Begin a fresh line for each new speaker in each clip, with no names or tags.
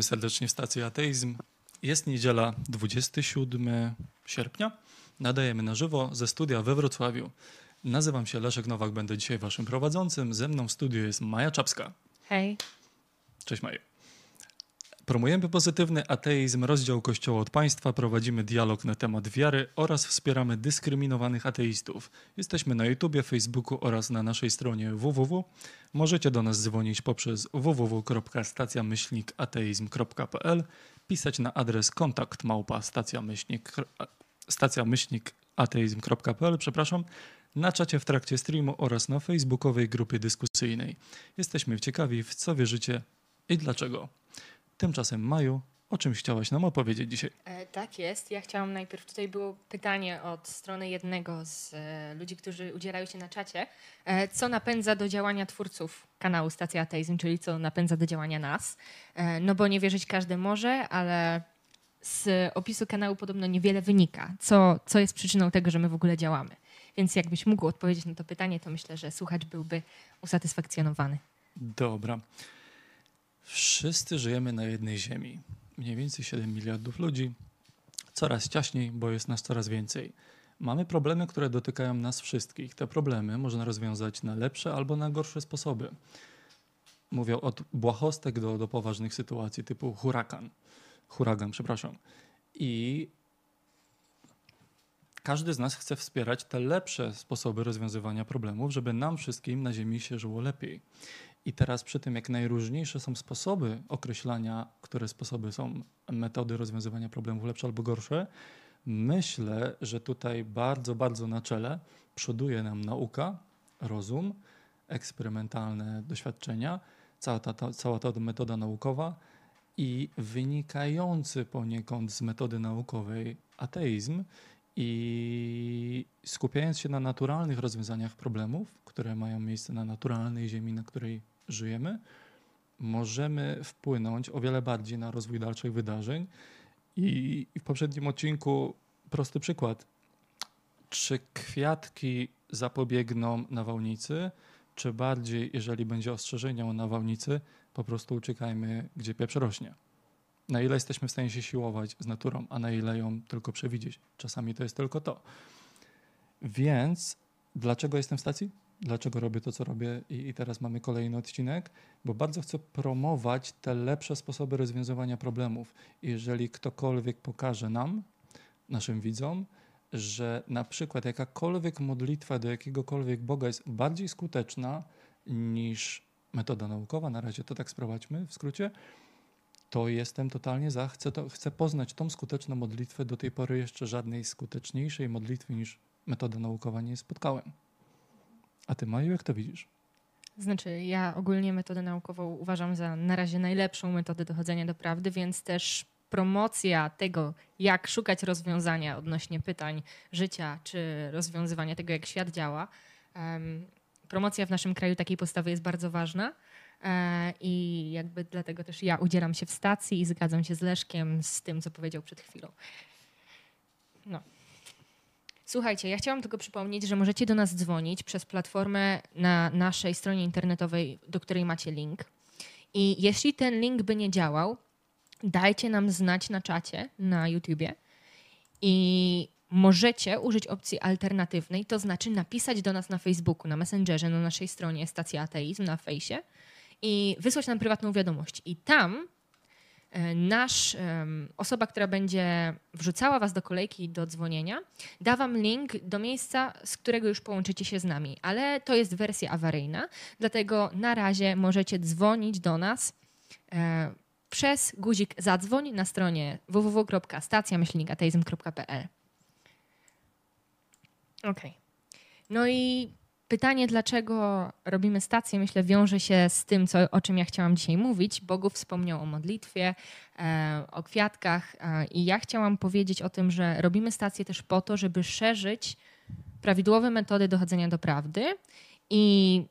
Witamy serdecznie w stacji Ateizm. Jest niedziela 27 sierpnia. Nadajemy na żywo ze studia we Wrocławiu. Nazywam się Leszek Nowak, będę dzisiaj waszym prowadzącym. Ze mną w studiu jest Maja Czapska.
Hej.
Cześć Maju. Promujemy pozytywny ateizm, rozdział Kościoła od państwa, prowadzimy dialog na temat wiary oraz wspieramy dyskryminowanych ateistów. Jesteśmy na YouTubie, Facebooku oraz na naszej stronie www. Możecie do nas dzwonić poprzez www.stacjamyślnikateizm.pl, pisać na adres kontakt małpa stacjamyślnikateizm.pl, przepraszam, na czacie w trakcie streamu oraz na facebookowej grupie dyskusyjnej. Jesteśmy ciekawi, w co wierzycie i dlaczego. Tymczasem, Maju, o czym chciałaś nam opowiedzieć dzisiaj?
E, tak jest. Ja chciałam najpierw, tutaj było pytanie od strony jednego z e, ludzi, którzy udzielają się na czacie. E, co napędza do działania twórców kanału Stacja Ateizm, czyli co napędza do działania nas? E, no bo nie wierzyć każdy może, ale z opisu kanału podobno niewiele wynika. Co, co jest przyczyną tego, że my w ogóle działamy? Więc jakbyś mógł odpowiedzieć na to pytanie, to myślę, że słuchacz byłby usatysfakcjonowany.
Dobra. Wszyscy żyjemy na jednej ziemi. Mniej więcej 7 miliardów ludzi. Coraz ciaśniej, bo jest nas coraz więcej. Mamy problemy, które dotykają nas wszystkich. Te problemy można rozwiązać na lepsze albo na gorsze sposoby. Mówią od błahostek do, do poważnych sytuacji typu hurakan. Huragan, przepraszam. I każdy z nas chce wspierać te lepsze sposoby rozwiązywania problemów, żeby nam wszystkim na Ziemi się żyło lepiej. I teraz przy tym, jak najróżniejsze są sposoby określania, które sposoby są metody rozwiązywania problemów lepsze albo gorsze, myślę, że tutaj bardzo, bardzo na czele przoduje nam nauka, rozum, eksperymentalne doświadczenia, cała ta, ta, cała ta metoda naukowa i wynikający poniekąd z metody naukowej ateizm i skupiając się na naturalnych rozwiązaniach problemów, które mają miejsce na naturalnej ziemi, na której żyjemy, możemy wpłynąć o wiele bardziej na rozwój dalszych wydarzeń. I w poprzednim odcinku prosty przykład. Czy kwiatki zapobiegną nawałnicy, czy bardziej, jeżeli będzie ostrzeżenie o nawałnicy, po prostu uciekajmy, gdzie pieprz rośnie? Na ile jesteśmy w stanie się siłować z naturą, a na ile ją tylko przewidzieć? Czasami to jest tylko to. Więc dlaczego jestem w stacji? Dlaczego robię to, co robię i, i, teraz mamy kolejny odcinek, bo bardzo chcę promować te lepsze sposoby rozwiązywania problemów. Jeżeli ktokolwiek pokaże nam, naszym widzom, że na przykład jakakolwiek modlitwa do jakiegokolwiek Boga jest bardziej skuteczna niż metoda naukowa, na razie to tak sprowadźmy w skrócie, to jestem totalnie za, chcę, to, chcę poznać tą skuteczną modlitwę. Do tej pory jeszcze żadnej skuteczniejszej modlitwy niż metoda naukowa nie spotkałem. A ty, Maju, jak to widzisz?
Znaczy, ja ogólnie metodę naukową uważam za na razie najlepszą metodę dochodzenia do prawdy, więc też promocja tego, jak szukać rozwiązania odnośnie pytań życia, czy rozwiązywania tego, jak świat działa. Promocja w naszym kraju takiej postawy jest bardzo ważna. E, I jakby dlatego też ja udzielam się w stacji i zgadzam się z Leszkiem z tym, co powiedział przed chwilą. No. Słuchajcie, ja chciałam tylko przypomnieć, że możecie do nas dzwonić przez platformę na naszej stronie internetowej, do której macie link. I jeśli ten link by nie działał, dajcie nam znać na czacie na YouTubie i możecie użyć opcji alternatywnej, to znaczy napisać do nas na Facebooku, na Messengerze, na naszej stronie Stacja Ateizm, na fejsie i wysłać nam prywatną wiadomość. I tam nasz, osoba, która będzie wrzucała Was do kolejki do dzwonienia, da Wam link do miejsca, z którego już połączycie się z nami. Ale to jest wersja awaryjna, dlatego na razie możecie dzwonić do nas e, przez guzik zadzwoń na stronie www.stacjamyślnikateizm.pl Ok. No i Pytanie, dlaczego robimy stację, myślę, wiąże się z tym, co, o czym ja chciałam dzisiaj mówić. Bogów wspomniał o modlitwie, e, o kwiatkach e, i ja chciałam powiedzieć o tym, że robimy stację też po to, żeby szerzyć prawidłowe metody dochodzenia do prawdy i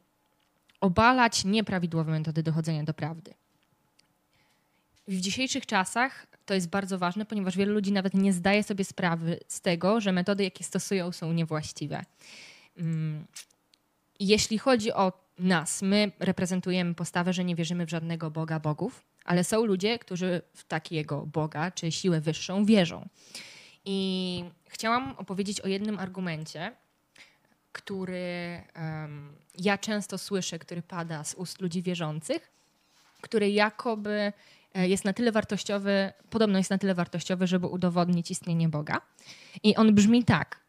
obalać nieprawidłowe metody dochodzenia do prawdy. W dzisiejszych czasach to jest bardzo ważne, ponieważ wielu ludzi nawet nie zdaje sobie sprawy z tego, że metody, jakie stosują, są niewłaściwe. Jeśli chodzi o nas, my reprezentujemy postawę, że nie wierzymy w żadnego Boga bogów, ale są ludzie, którzy w takiego Boga czy siłę wyższą wierzą. I chciałam opowiedzieć o jednym argumencie, który um, ja często słyszę, który pada z ust ludzi wierzących, który jakoby e, jest na tyle wartościowy, podobno jest na tyle wartościowy, żeby udowodnić istnienie Boga. I on brzmi tak.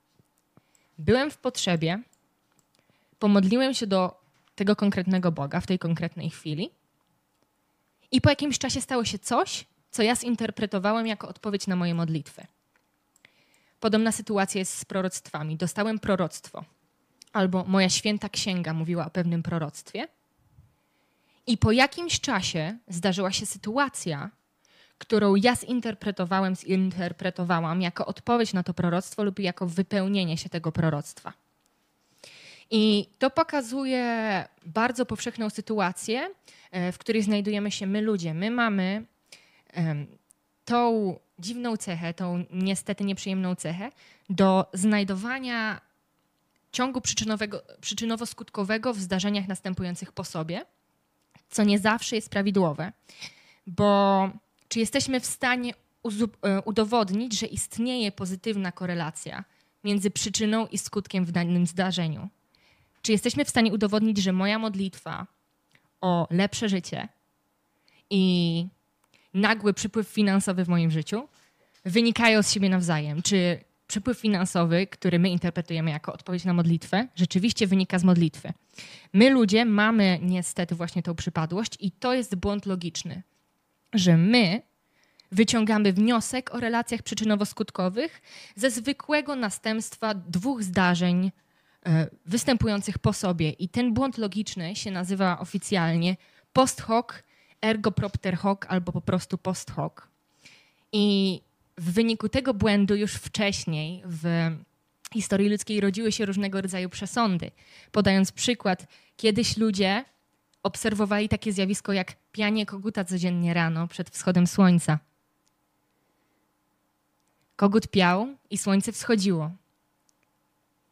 Byłem w potrzebie, pomodliłem się do tego konkretnego Boga w tej konkretnej chwili i po jakimś czasie stało się coś, co ja zinterpretowałem jako odpowiedź na moje modlitwy. Podobna sytuacja jest z proroctwami. Dostałem proroctwo, albo moja święta księga mówiła o pewnym proroctwie. I po jakimś czasie zdarzyła się sytuacja, którą ja zinterpretowałem, zinterpretowałam jako odpowiedź na to proroctwo lub jako wypełnienie się tego proroctwa. I to pokazuje bardzo powszechną sytuację, e, w której znajdujemy się my ludzie. My mamy tą dziwną cechę, tą niestety nieprzyjemną cechę do znajdowania ciągu przyczynowo-skutkowego w zdarzeniach następujących po sobie, co nie zawsze jest prawidłowe, bo czy jesteśmy w stanie e, udowodnić, że istnieje pozytywna korelacja między przyczyną i skutkiem w danym zdarzeniu? Czy jesteśmy w stanie udowodnić, że moja modlitwa o lepsze życie i nagły przypływ finansowy w moim życiu wynikają z siebie nawzajem? Czy przepływ finansowy, który my interpretujemy jako odpowiedź na modlitwę, rzeczywiście wynika z modlitwy? My ludzie mamy niestety właśnie tą przypadłość i to jest błąd logiczny, że my wyciągamy wniosek o relacjach przyczynowo-skutkowych ze zwykłego następstwa dwóch zdarzeń występujących po sobie. I ten błąd logiczny się nazywa oficjalnie post hoc, ergo propter hoc albo po prostu post hoc. I w wyniku tego błędu już wcześniej w historii ludzkiej rodziły się różnego rodzaju przesądy. Podając przykład, kiedyś ludzie obserwowali takie zjawisko jak pianie koguta codziennie rano przed wschodem słońca. Kogut piał i słońce wschodziło.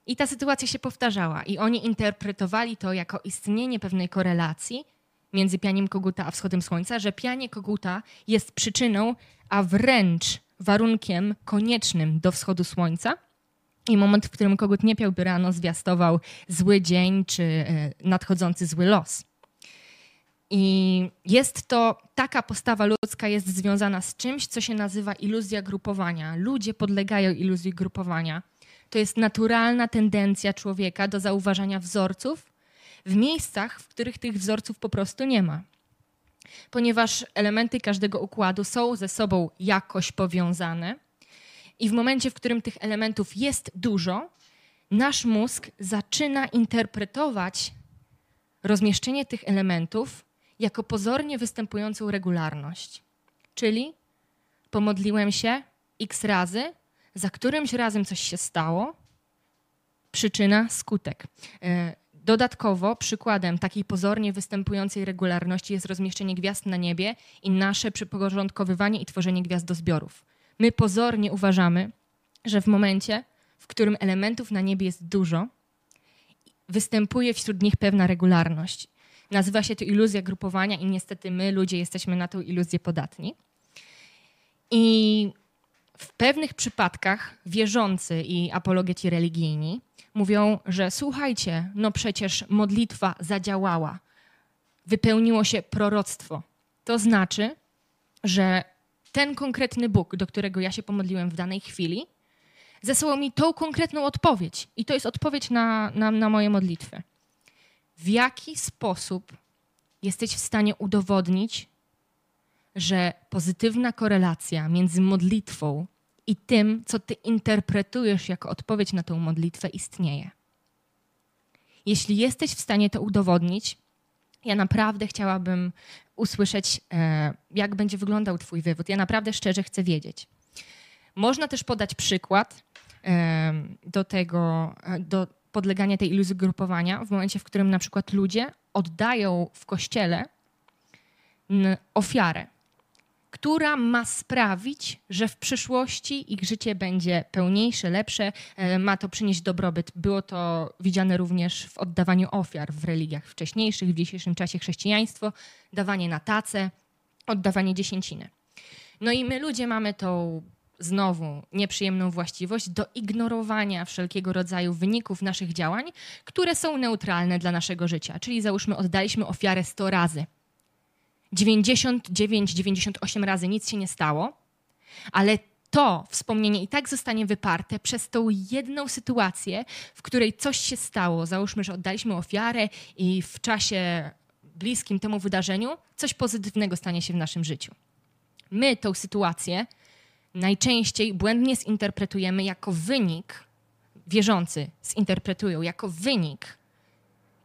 I ta sytuacja się powtarzała, i oni interpretowali to jako istnienie pewnej korelacji między pianiem koguta a wschodem słońca, że pianie koguta jest przyczyną, a wręcz warunkiem koniecznym do wschodu słońca. I moment, w którym kogut nie piałby rano, zwiastował zły dzień czy e, nadchodzący zły los. I jest to taka postawa ludzka jest związana z czymś, co się nazywa iluzja grupowania. Ludzie podlegają iluzji grupowania to jest naturalna tendencja człowieka do zauważania wzorców w miejscach, w których tych wzorców po prostu nie ma. Ponieważ elementy każdego układu są ze sobą jakoś powiązane, i w momencie, w którym tych elementów jest dużo, nasz mózg zaczyna interpretować rozmieszczenie tych elementów jako pozornie występującą regularność. Czyli pomodliłem się x razy, za którymś razem coś się stało, przyczyna, skutek. E, dodatkowo przykładem takiej pozornie występującej regularności jest rozmieszczenie gwiazd na niebie i nasze przyporządkowywanie i tworzenie gwiazdozbiorów. My pozornie uważamy, że w momencie, w którym elementów na niebie jest dużo, występuje wśród nich pewna regularność. Nazywa się to iluzja grupowania i niestety my, ludzie, jesteśmy na tę iluzję podatni. I w pewnych przypadkach wierzący i apologeci religijni mówią, że słuchajcie, no przecież modlitwa zadziałała, wypełniło się proroctwo. To znaczy, że ten konkretny Bóg, do którego ja się pomodliłem w danej chwili, zesłał mi tą konkretną odpowiedź. I to jest odpowiedź na, na, na moje modlitwy. W jaki sposób jesteś w stanie udowodnić, że pozytywna korelacja między modlitwą i tym, co ty interpretujesz jako odpowiedź na tę modlitwę, istnieje. Jeśli jesteś w stanie to udowodnić, ja naprawdę chciałabym usłyszeć, e, jak będzie wyglądał Twój wywód. Ja naprawdę szczerze chcę wiedzieć. Można też podać przykład e, do tego, e, do podlegania tej iluzji grupowania w momencie, w którym na przykład ludzie oddają w kościele ofiarę która ma sprawić, że w przyszłości ich życie będzie pełniejsze, lepsze, e, ma to przynieść dobrobyt. Było to widziane również w oddawaniu ofiar w religiach wcześniejszych, w dzisiejszym czasie chrześcijaństwo, dawanie na tace, oddawanie dziesięciny. No i my ludzie mamy tą znowu nieprzyjemną właściwość do ignorowania wszelkiego rodzaju wyników naszych działań, które są neutralne dla naszego życia. Czyli załóżmy, oddaliśmy ofiarę 100 razy. 99-98 razy nic się nie stało, ale to wspomnienie i tak zostanie wyparte przez tą jedną sytuację, w której coś się stało. Załóżmy, że oddaliśmy ofiarę i w czasie bliskim temu wydarzeniu coś pozytywnego stanie się w naszym życiu. My tą sytuację najczęściej błędnie zinterpretujemy jako wynik, wierzący zinterpretują jako wynik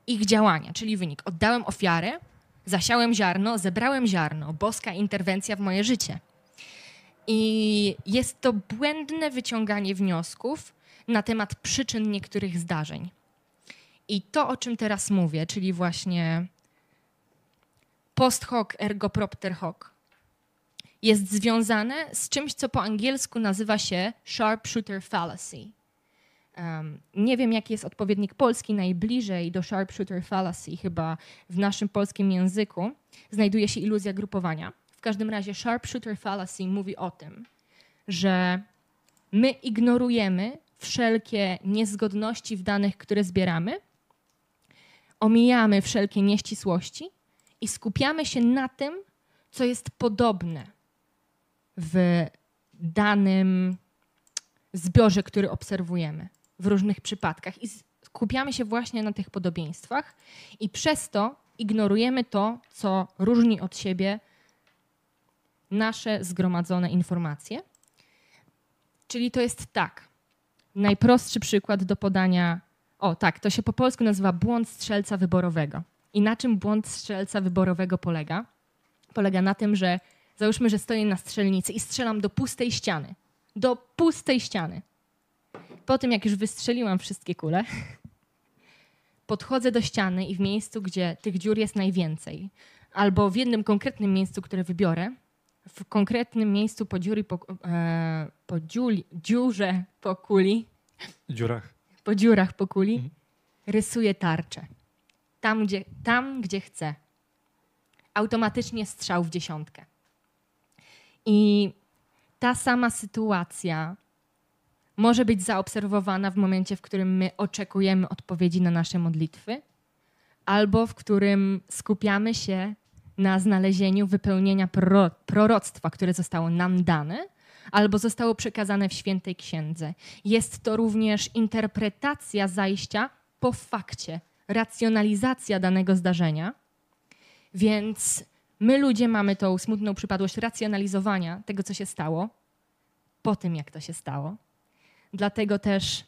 ich działania, czyli wynik oddałem ofiarę, zasiałem ziarno, zebrałem ziarno, boska interwencja w moje życie. I jest to błędne wyciąganie wniosków na temat przyczyn niektórych zdarzeń. I to, o czym teraz mówię, czyli właśnie post hoc ergo propter hoc, jest związane z czymś, co po angielsku nazywa się sharpshooter fallacy. Um, nie wiem, jaki jest odpowiednik polski najbliżej do sharpshooter fallacy, chyba w naszym polskim języku znajduje się iluzja grupowania. W każdym razie sharpshooter fallacy mówi o tym, że my ignorujemy wszelkie niezgodności w danych, które zbieramy, omijamy wszelkie nieścisłości i skupiamy się na tym, co jest podobne w danym zbiorze, który obserwujemy w różnych przypadkach. I skupiamy się właśnie na tych podobieństwach, i przez to ignorujemy to, co różni od siebie nasze zgromadzone informacje. Czyli to jest tak. Najprostszy przykład do podania. O, tak, to się po polsku nazywa błąd strzelca wyborowego. I na czym błąd strzelca wyborowego polega? Polega na tym, że Załóżmy, że stoję na strzelnicy i strzelam do pustej ściany. Do pustej ściany. Po tym, jak już wystrzeliłam wszystkie kule, podchodzę do ściany i w miejscu, gdzie tych dziur jest najwięcej, albo w jednym konkretnym miejscu, które wybiorę, w konkretnym miejscu po, po, e, po dziuli, dziurze po kuli,
dziurach.
po dziurach po kuli, mhm. rysuję tarczę. Tam gdzie, tam, gdzie chcę. Automatycznie strzał w dziesiątkę. I ta sama sytuacja może być zaobserwowana w momencie, w którym my oczekujemy odpowiedzi na nasze modlitwy, albo w którym skupiamy się na znalezieniu wypełnienia proro proroctwa, które zostało nam dane, albo zostało przekazane w świętej księdze. Jest to również interpretacja zajścia po fakcie, racjonalizacja danego zdarzenia. Więc My ludzie mamy tą smutną przypadłość racjonalizowania tego, co się stało, po tym, jak to się stało. Dlatego też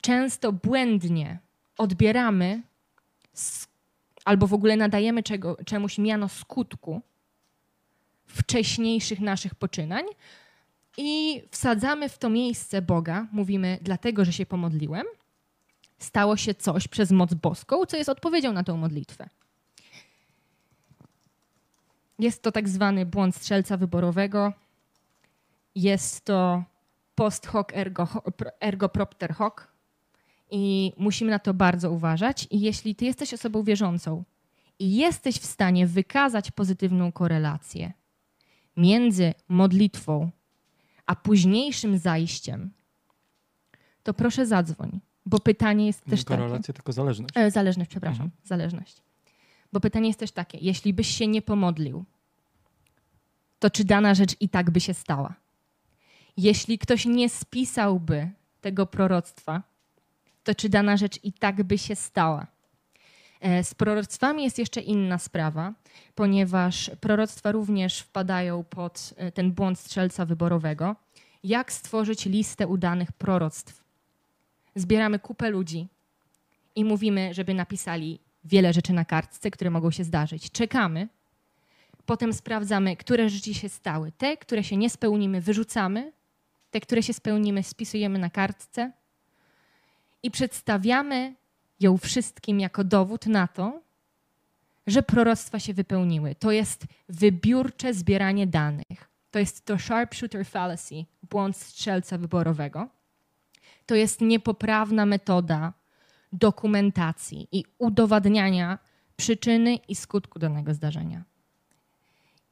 często błędnie odbieramy albo w ogóle nadajemy czego, czemuś miano skutku wcześniejszych naszych poczynań i wsadzamy w to miejsce Boga. Mówimy, dlatego, że się pomodliłem, stało się coś przez moc boską, co jest odpowiedzią na tą modlitwę. Jest to tak zwany błąd strzelca wyborowego. Jest to post hoc ergo, ergo propter hoc i musimy na to bardzo uważać. I jeśli ty jesteś osobą wierzącą i jesteś w stanie wykazać pozytywną korelację między modlitwą a późniejszym zajściem, to proszę zadzwoń, bo pytanie jest też
takie. Korelacja, tylko zależność.
E, zależność, przepraszam, mhm. zależność. Bo pytanie jest też takie, jeśli byś się nie pomodlił, to czy dana rzecz i tak by się stała? Jeśli ktoś nie spisałby tego proroctwa, to czy dana rzecz i tak by się stała? E, z proroctwami jest jeszcze inna sprawa, ponieważ proroctwa również wpadają pod e, ten błąd strzelca wyborowego. Jak stworzyć listę udanych proroctw? Zbieramy kupę ludzi i mówimy, żeby napisali wiele rzeczy na kartce, które mogą się zdarzyć. Czekamy, potem sprawdzamy, które rzeczy się stały. Te, które się nie spełnimy, wyrzucamy, te, które się spełnimy, spisujemy na kartce i przedstawiamy ją wszystkim jako dowód na to, że proroctwa się wypełniły. To jest wybiórcze zbieranie danych. To jest to sharpshooter fallacy, błąd strzelca wyborowego. To jest niepoprawna metoda dokumentacji i udowadniania przyczyny i skutku danego zdarzenia.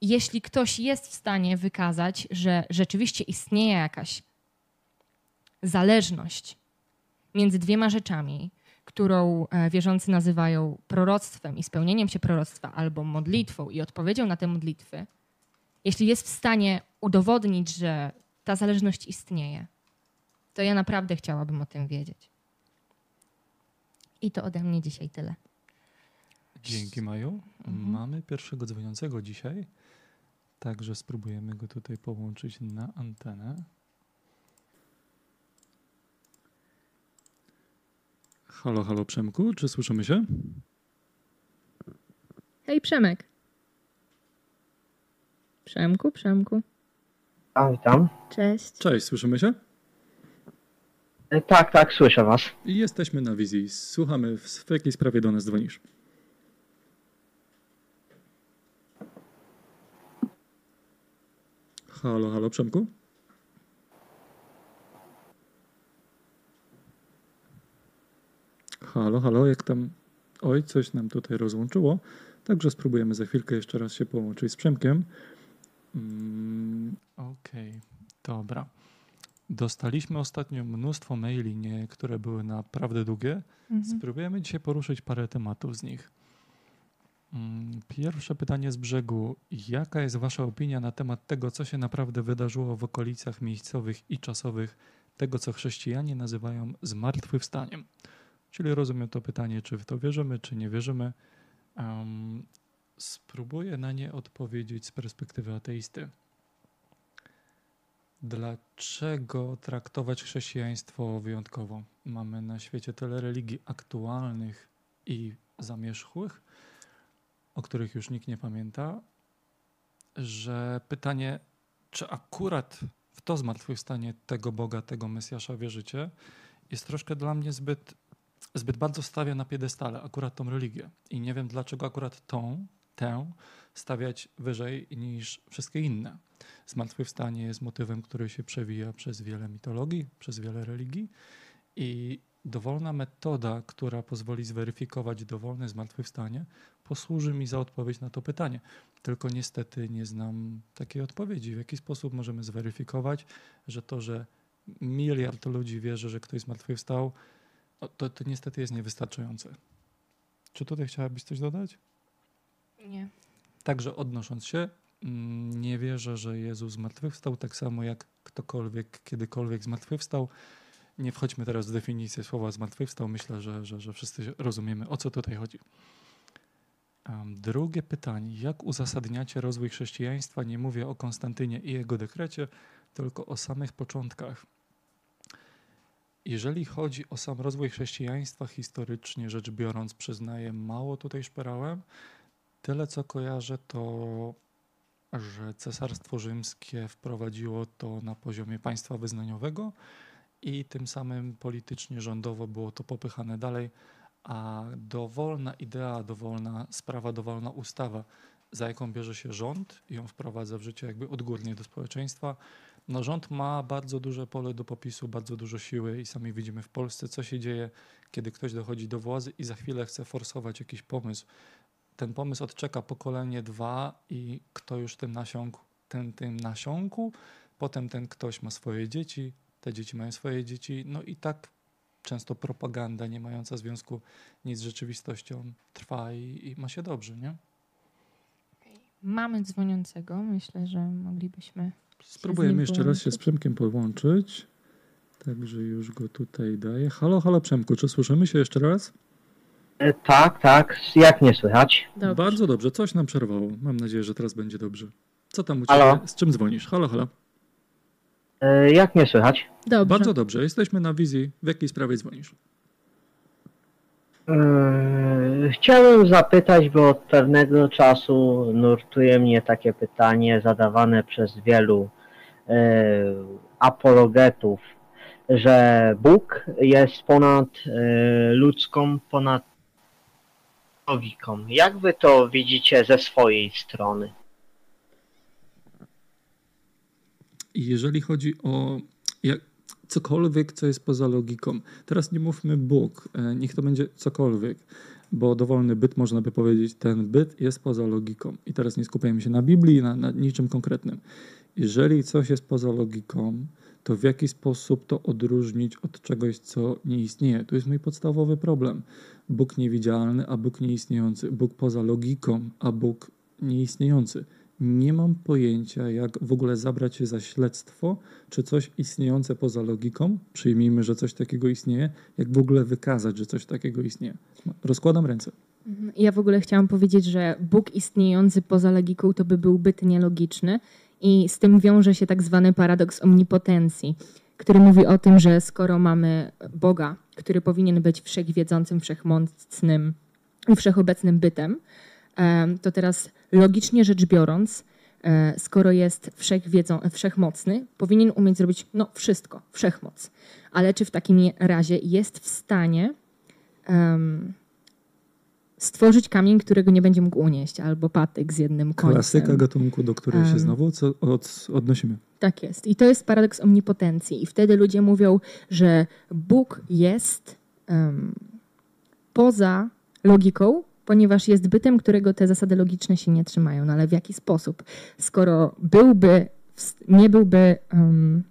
Jeśli ktoś jest w stanie wykazać, że rzeczywiście istnieje jakaś zależność między dwiema rzeczami, którą e, wierzący nazywają proroctwem i spełnieniem się proroctwa, albo modlitwą i odpowiedzią na te modlitwy, jeśli jest w stanie udowodnić, że ta zależność istnieje, to ja naprawdę chciałabym o tym wiedzieć. I to ode mnie dzisiaj tyle.
Dzięki Maju.
Mhm.
Mamy pierwszego dzwoniącego dzisiaj, także spróbujemy go tutaj połączyć na antenę. Halo, halo Przemku, czy słyszymy się?
Hej Przemek. Przemku, Przemku.
A, witam.
Cześć.
Cześć, słyszymy się?
E, Tak, tak, słyszę was.
I jesteśmy na wizji. Słuchamy, w, w jakiej sprawie do nas dzwonisz? Halo, halo Przemku? Halo, halo, jak tam? Oj, coś nam tutaj rozłączyło. Także spróbujemy za chwilkę jeszcze raz się połączyć z Przemkiem. Mm, Okej, dobra. Dostaliśmy ostatnio mnóstwo maili, nie, które były naprawdę długie.
Mhm.
Spróbujemy dzisiaj poruszyć parę tematów z nich. Mm, Pierwsze pytanie z brzegu. Jaka jest Wasza opinia na temat tego, co się naprawdę wydarzyło w okolicach miejscowych i czasowych tego, co chrześcijanie nazywają zmartwychwstaniem? Czyli rozumiem to pytanie, czy w to wierzymy, czy nie wierzymy. Em, spróbuję na nie odpowiedzieć z perspektywy ateisty. Dlaczego traktować chrześcijaństwo wyjątkowo? Mamy na świecie tyle religii aktualnych i zamierzchłych, o których już nikt nie pamięta, że pytanie, czy akurat w to zmartwychwstanie tego Boga, tego Mesjasza wierzycie, jest troszkę dla mnie zbyt, zbyt bardzo stawia na piedestale akurat tą religię. I nie wiem, dlaczego akurat tą, tę stawiać wyżej niż wszystkie inne. Zmartwychwstanie jest motywem, który się przewija przez wiele mitologii, przez wiele religii i dowolna metoda, która pozwoli zweryfikować dowolne zmartwychwstanie, posłuży mi za odpowiedź na to pytanie. Tylko niestety nie znam takiej odpowiedzi. W jaki sposób możemy zweryfikować, że to, że miliard ludzi wierzy, że ktoś zmartwychwstał, no to, to niestety jest niewystarczające. Czy tutaj chciałabyś coś dodać?
Nie.
Także odnosząc się, mm, nie wierzę, że Jezus zmartwychwstał, tak samo jak ktokolwiek kiedykolwiek zmartwychwstał. Nie wchodźmy teraz w definicję słowa zmartwychwstał. Myślę, że, że, że wszyscy rozumiemy, o co tutaj chodzi. Drugie pytanie. Jak uzasadniacie rozwój chrześcijaństwa? Nie mówię o Konstantynie i jego dekrecie, tylko o samych początkach. Jeżeli chodzi o sam rozwój chrześcijaństwa, historycznie rzecz biorąc, przyznaję, mało tutaj szperałem. Tyle co kojarzę, to że Cesarstwo Rzymskie wprowadziło to na poziomie państwa wyznaniowego i tym samym politycznie, rządowo było to popychane dalej, a dowolna idea, dowolna sprawa, dowolna ustawa, za jaką bierze się rząd i ją wprowadza w życie jakby odgórnie do społeczeństwa, no rząd ma bardzo duże pole do popisu, bardzo dużo siły i sami widzimy w Polsce, co się dzieje, kiedy ktoś dochodzi do władzy i za chwilę chce forsować jakiś pomysł. Ten pomysł odczeka pokolenie dwa i kto już tym nasiąkł, ten tym nasiąkł, potem ten ktoś ma swoje dzieci, te dzieci mają swoje dzieci, no i tak często propaganda nie mająca związku nic z rzeczywistością trwa i, i ma się dobrze, nie?
Mamy dzwoniącego. Myślę, że moglibyśmy.
Spróbujemy jeszcze raz się z. Przemkiem połączyć. Także już go tutaj daję. Halo, halo Przemku, czy słyszymy się jeszcze raz?
E, Tak, tak, jak nie słychać?
Dobrze.
Bardzo dobrze, coś nam przerwało. Mam nadzieję, że teraz będzie dobrze. Co tam u Ciebie?
Halo?
Z czym dzwonisz? Halo, halo.
E, Jak nie słychać?
Dobrze.
Bardzo dobrze, jesteśmy na wizji. W jakiej sprawie dzwonisz?
E, Chciałem zapytać, bo od pewnego czasu nurtuje mnie takie pytanie zadawane przez wielu e, apologetów, że Bóg jest ponad e, ludzką, ponad człowieką. Jak wy to widzicie ze swojej strony?
I jeżeli chodzi o. Jak, cokolwiek, co jest poza logiką. Teraz nie mówmy Bóg, e, niech to będzie cokolwiek, bo dowolny byt można by powiedzieć, ten byt jest poza logiką. I teraz nie skupiajmy się na Biblii, na, na niczym konkretnym. Jeżeli coś jest poza logiką, to w jaki sposób to odróżnić od czegoś, co nie istnieje? To jest mój podstawowy problem. Bóg niewidzialny, a Bóg nieistniejący. Bóg poza logiką, a Bóg nieistniejący. Nie mam pojęcia, jak w ogóle zabrać się za śledztwo, czy coś istniejące poza logiką, przyjmijmy, że coś takiego istnieje, jak w ogóle wykazać, że coś takiego istnieje. Rozkładam ręce.
Mhm. Ja w ogóle chciałam powiedzieć, że Bóg istniejący poza logiką to by był byt nielogiczny i z tym wiąże się tak zwany paradoks omnipotencji, który mówi o tym, że skoro mamy Boga, który powinien być wszechwiedzącym, wszechmocnym wszechobecnym bytem, to teraz logicznie rzecz biorąc, e, skoro jest wszechwiedzą, wszechmocny, powinien umieć zrobić no, wszystko, wszechmoc. Ale czy w takim razie jest w stanie um, stworzyć kamień, którego nie będzie mógł unieść, albo patyk z jednym końcem.
Klasyka gatunku, do której się znowu od, odnosimy.
Tak jest. I to jest paradoks omnipotencji. I wtedy ludzie mówią, że Bóg jest um, poza logiką, ponieważ jest bytem, którego te zasady logiczne się nie trzymają. No ale w jaki sposób? Skoro byłby, nie byłby, um,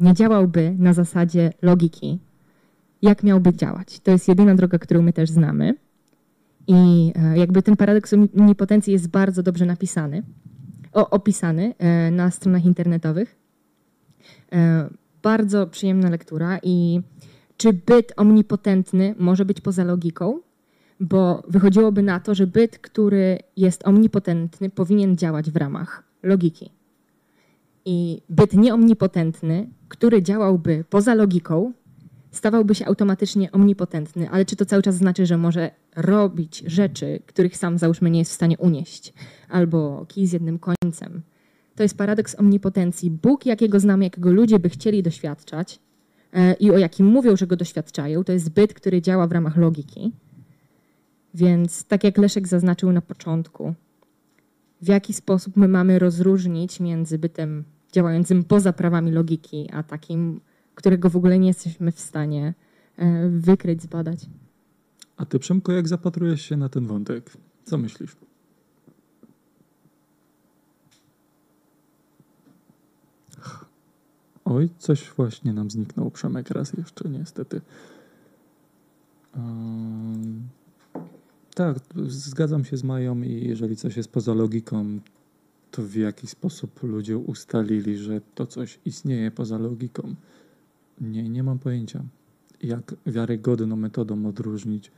nie działałby na zasadzie logiki, jak miałby działać? To jest jedyna droga, którą my też znamy. I e, jakby ten paradoks omnipotencji jest bardzo dobrze napisany, o, opisany e, na stronach internetowych. E, bardzo przyjemna lektura i czy byt omnipotentny może być poza logiką? Bo wychodziłoby na to, że byt, który jest omnipotentny, powinien działać w ramach logiki. I byt nieomnipotentny, który działałby poza logiką, stawałby się automatycznie omnipotentny, ale czy to cały czas znaczy, że może robić rzeczy, których sam załóżmy nie jest w stanie unieść, albo kij z jednym końcem? To jest paradoks omnipotencji. Bóg, jakiego znamy, jakiego ludzie by chcieli doświadczać e, i o jakim mówią, że go doświadczają, to jest byt, który działa w ramach logiki. Więc tak jak Leszek zaznaczył na początku, w jaki sposób my mamy rozróżnić między bytem działającym poza prawami logiki, a takim którego w ogóle nie jesteśmy w stanie e, wykryć, zbadać.
A ty, Przemko, jak zapatrujesz się na ten wątek? Co myślisz? Oj, coś właśnie nam zniknął. Przemek raz jeszcze, niestety. Um, tak, zgadzam się z Mają i jeżeli coś jest poza logiką, to w jaki sposób ludzie ustalili, że to coś istnieje poza logiką. Nie, nie mam pojęcia, jak wiarygodną metodą odróżnić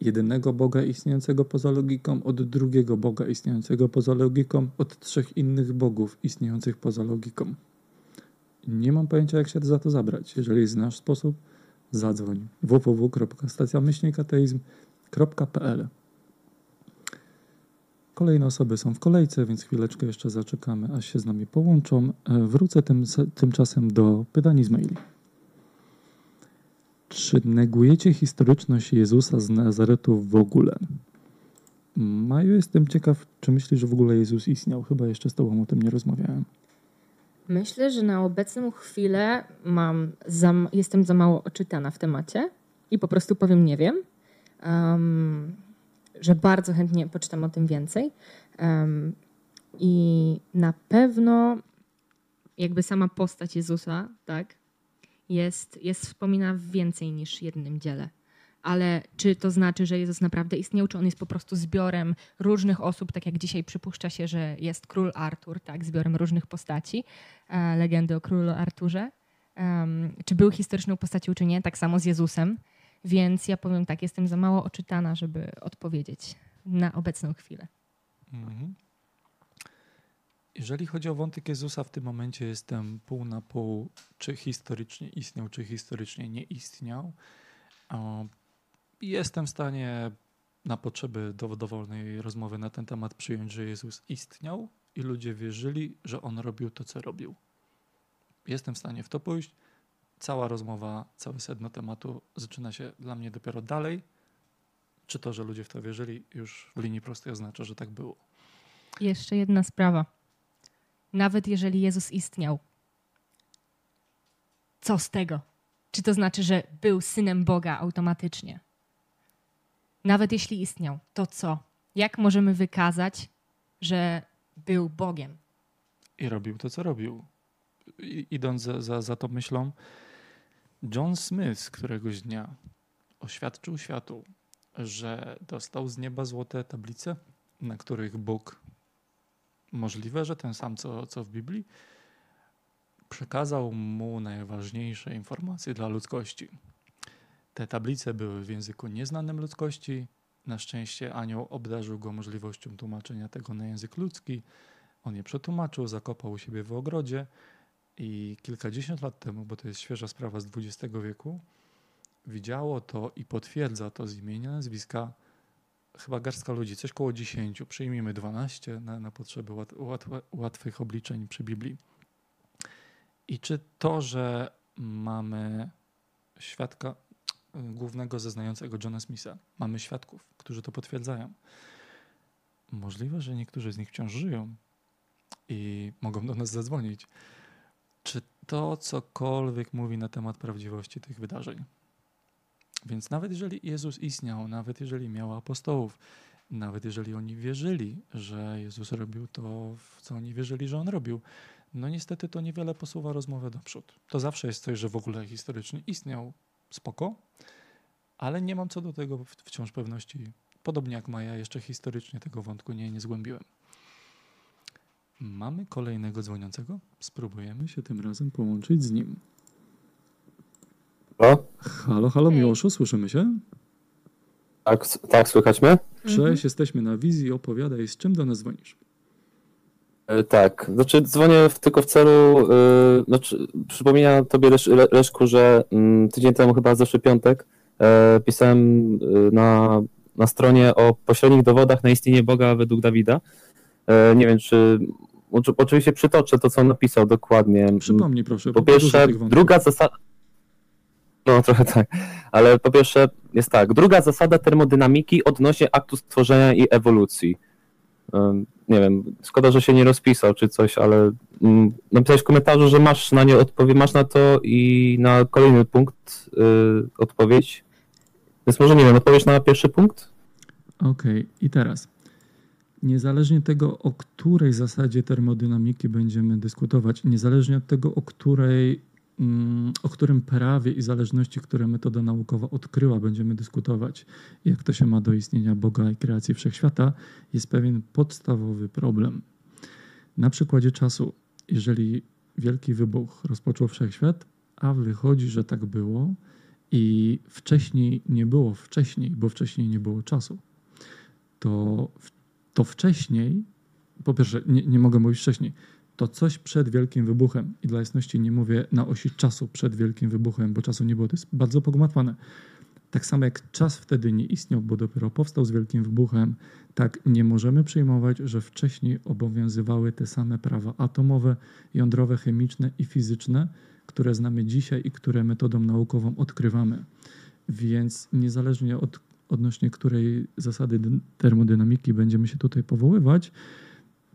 jedynego Boga istniejącego poza logiką od drugiego Boga istniejącego poza logiką, od trzech innych bogów istniejących poza logiką. Nie mam pojęcia, jak się za to zabrać. Jeżeli znasz sposób, zadzwoń www.stacjamyślnikateizm.pl Kolejne osoby są w kolejce, więc chwileczkę jeszcze zaczekamy, aż się z nami połączą. E, wrócę tym, tymczasem do pytań z maili. Czy negujecie historyczność Jezusa z Nazaretu w ogóle? Maju, jestem ciekaw, czy myślisz, że w ogóle Jezus istniał? Chyba jeszcze z Tobą o tym nie rozmawiałem.
Myślę, że na obecną chwilę mam za, jestem za mało oczytana w temacie i po prostu powiem nie wiem. Um, że bardzo chętnie poczytam o tym więcej. I na pewno jakby sama postać Jezusa, tak, jest, jest wspomina w więcej niż jednym dziele. Ale czy to znaczy, że Jezus naprawdę istniał, czy on jest po prostu zbiorem różnych osób, tak jak dzisiaj przypuszcza się, że jest król Artur, tak, zbiorem różnych postaci, e, legendy o królu Arturze. Um, czy był historyczną postacią, czy nie, tak samo z Jezusem. Więc ja powiem tak, jestem za mało oczytana, żeby odpowiedzieć na obecną chwilę. Mhm.
Jeżeli chodzi o wątek Jezusa, w tym momencie jestem pół na pół, czy historycznie istniał, czy historycznie nie istniał. Jestem w stanie na potrzeby dowolnej rozmowy na ten temat przyjąć, że Jezus istniał i ludzie wierzyli, że on robił to, co robił. Jestem w stanie w to pójść. Cała rozmowa, cały sedno tematu zaczyna się dla mnie dopiero dalej. Czy to, że ludzie w to wierzyli, już w linii prostej oznacza, że tak było.
Jeszcze jedna sprawa nawet jeżeli Jezus istniał. co z tego? Czy to znaczy, że był synem Boga automatycznie? Nawet jeśli istniał, to co? Jak możemy wykazać, że był Bogiem?
I robił to, co robił. I, idąc za, za, za tą myślą, John Smith któregoś dnia oświadczył światu, że dostał z nieba złote tablice, na których Bóg, możliwe, że ten sam co, co w Biblii, przekazał mu najważniejsze informacje dla ludzkości. Te tablice były w języku nieznanym ludzkości. Na szczęście anioł obdarzył go możliwością tłumaczenia tego na język ludzki. On je przetłumaczył, zakopał u siebie w ogrodzie i kilkadziesiąt lat temu, bo to jest świeża sprawa z XX wieku, widziało to i potwierdza to z imienia, nazwiska chyba garstka ludzi, coś koło 10, przyjmijmy 12 na, na potrzeby łat, łatwe, łatwych obliczeń przy Biblii. I czy to, że mamy świadka głównego zeznającego Johna Smitha, mamy świadków, którzy to potwierdzają. Możliwe, że niektórzy z nich wciąż żyją i mogą do nas zadzwonić. Czy to cokolwiek mówi na temat prawdziwości tych wydarzeń? Więc nawet jeżeli Jezus istniał, nawet jeżeli miał apostołów, nawet jeżeli oni wierzyli, że Jezus robił to, w co oni wierzyli, że on robił, no niestety to niewiele posuwa rozmowę do przód. To zawsze jest coś, że w ogóle historycznie istniał, spoko, ale nie mam co do tego wciąż pewności. Podobnie jak Maja, jeszcze historycznie tego wątku nie, nie zgłębiłem. Mamy kolejnego dzwoniącego. Spróbujemy się tym razem połączyć z nim.
Halo?
Halo, halo, Miłoszu, słyszymy się?
Tak, tak, słychać mnie?
Cześć,
Mhm.
jesteśmy na wizji. Opowiadaj, z czym do nas dzwonisz?
E, Tak, znaczy dzwonię w, tylko w celu, yy, znaczy, przypomina tobie Lesz, Le- Leszku, że mm, tydzień temu, chyba zeszły piątek, e, pisałem y, na, na stronie o pośrednich dowodach na istnienie Boga według Dawida. Nie wiem, czy, oczywiście przytoczę to, co on napisał dokładnie.
Przypomnij proszę.
Po pierwsze, druga zasada. No, trochę tak. Ale po pierwsze jest tak. Druga zasada termodynamiki odnośnie aktu stworzenia i ewolucji. Nie wiem, szkoda, że się nie rozpisał czy coś, ale mm, napisałeś w komentarzu, że masz na nie odpowiedź, masz na to i na kolejny punkt y, odpowiedź. Więc może nie wiem, odpowiedź na pierwszy punkt?
Okej, i teraz. Niezależnie tego, o której zasadzie termodynamiki będziemy dyskutować, niezależnie od tego, o której, mm, o którym prawie i zależności, które metoda naukowa odkryła, będziemy dyskutować, jak to się ma do istnienia Boga i kreacji wszechświata, jest pewien podstawowy problem. Na przykładzie czasu, jeżeli wielki wybuch rozpoczął wszechświat, a wychodzi, że tak było i wcześniej nie było wcześniej, bo wcześniej nie było czasu to, to wcześniej, po pierwsze, nie, nie mogę mówić wcześniej, to coś przed Wielkim Wybuchem, i dla jasności nie mówię na osi czasu przed Wielkim Wybuchem, bo czasu nie było, to jest bardzo pogmatwane. Tak samo jak czas wtedy nie istniał, bo dopiero powstał z Wielkim Wybuchem, tak nie możemy przyjmować, że wcześniej obowiązywały te same prawa atomowe, jądrowe, chemiczne i fizyczne, które znamy dzisiaj i które metodą naukową odkrywamy. Więc niezależnie od odnośnie której zasady dyn- termodynamiki będziemy się tutaj powoływać,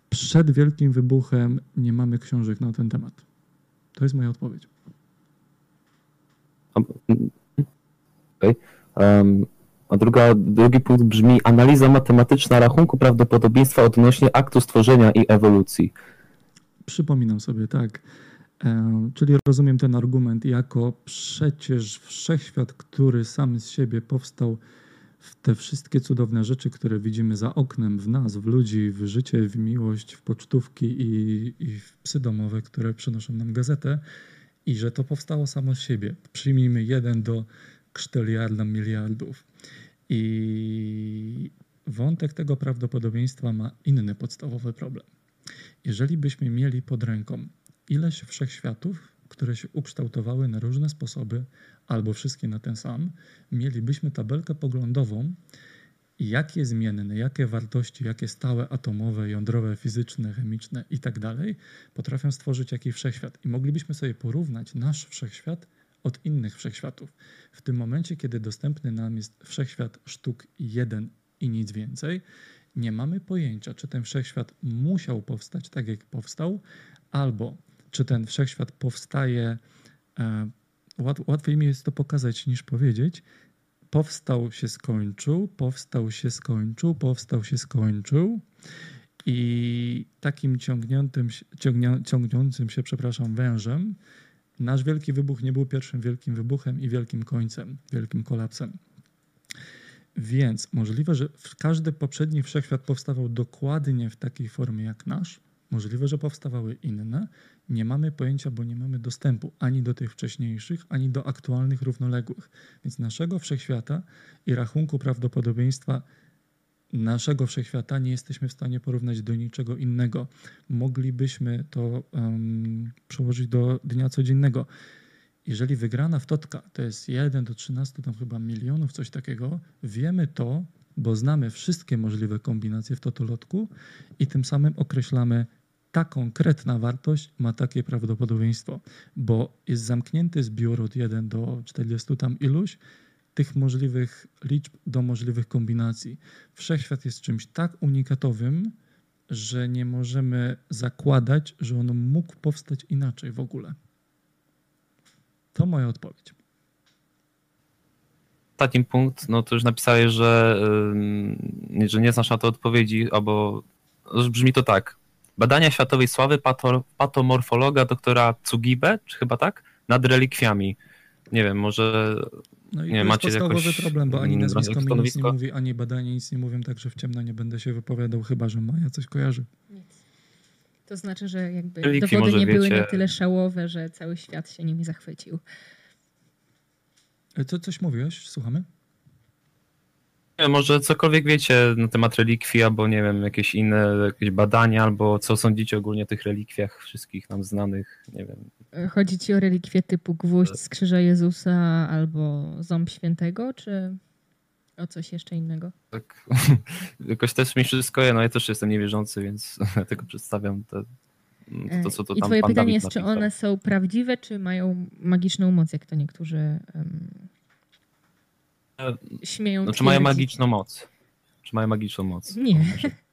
przed Wielkim Wybuchem nie mamy książek na ten temat. To jest moja odpowiedź.
Okej. Em, a druga, drugi punkt brzmi analiza matematyczna rachunku prawdopodobieństwa odnośnie aktu stworzenia i ewolucji.
Przypominam sobie, tak. E, czyli rozumiem ten argument jako przecież wszechświat, który sam z siebie powstał w te wszystkie cudowne rzeczy, które widzimy za oknem, w nas, w ludzi, w życie, w miłość, w pocztówki i, i w psy domowe, które przynoszą nam gazetę i że to powstało samo z siebie. Przyjmijmy jeden do kszteliarda miliardów. I wątek tego prawdopodobieństwa ma inny podstawowy problem. Jeżeli byśmy mieli pod ręką ileś wszechświatów, które się ukształtowały na różne sposoby, albo wszystkie na ten sam, mielibyśmy tabelkę poglądową, jakie zmienne, jakie wartości, jakie stałe atomowe, jądrowe, fizyczne, chemiczne i tak dalej potrafią stworzyć jaki wszechświat. I moglibyśmy sobie porównać nasz wszechświat od innych wszechświatów. W tym momencie, kiedy dostępny nam jest wszechświat sztuk jeden i nic więcej, nie mamy pojęcia, czy ten wszechświat musiał powstać tak, jak powstał, albo czy ten wszechświat powstaje e, łat, łatwiej mi jest to pokazać niż powiedzieć. Powstał się, skończył, powstał się, skończył, powstał się, skończył. I takim ciągniętym, się- przepraszam, wężem, nasz wielki wybuch nie był pierwszym wielkim wybuchem i wielkim końcem, wielkim kolapsem. Więc możliwe, że każdy poprzedni wszechświat powstawał dokładnie w takiej formie jak nasz. Możliwe, że powstawały inne. Nie mamy pojęcia, bo nie mamy dostępu ani do tych wcześniejszych, ani do aktualnych równoległych. Więc naszego wszechświata i rachunku prawdopodobieństwa naszego wszechświata nie jesteśmy w stanie porównać do niczego innego. Moglibyśmy to um, przełożyć do dnia codziennego. Jeżeli wygrana w Totka to jest 1 do 13 tam chyba milionów, coś takiego, wiemy to, bo znamy wszystkie możliwe kombinacje w totolotku i tym samym określamy ta konkretna wartość ma takie prawdopodobieństwo, bo jest zamknięty zbiór od 1 do 40 tam iluś, tych możliwych liczb do możliwych kombinacji. Wszechświat jest czymś tak unikatowym, że nie możemy zakładać, że on mógł powstać inaczej w ogóle. To moja odpowiedź.
Ostatni punkt, no to już napisałeś, że, że nie znasz na to odpowiedzi, albo brzmi to tak. Badania światowej sławy pato, patomorfologa doktora Cugibe, czy chyba tak? Nad relikwiami. Nie wiem, może
No i
Nie,
to
macie
jest podstawowy
jakoś,
problem, bo ani
mm,
nazwisko mi nic nie mówi, ani badanie nic nie mówią, także w ciemno nie będę się wypowiadał, chyba że Maja coś kojarzy.
To znaczy, że jakby
Relikwii
dowody nie były
wiecie-
na tyle szałowe, że cały świat się nimi zachwycił.
E, Co, coś mówiłeś? Słuchamy?
Może cokolwiek wiecie na temat relikwii, albo nie wiem, jakieś inne jakieś badania, albo co sądzicie ogólnie o tych relikwiach wszystkich nam znanych, nie wiem.
Chodzi ci o relikwie typu gwóźdź z krzyża Jezusa albo ząb świętego, czy o coś jeszcze innego?
Tak, jakoś też mi wszystko jedno, ja też jestem niewierzący, więc tylko przedstawiam te, to, to co to
I
tam
twoje pytanie
Dawid
jest, czy
napisał.
one są prawdziwe, czy mają magiczną moc, jak to niektórzy
E,
śmieją
No, czy mają magiczną moc? Czy mają magiczną moc?
Nie.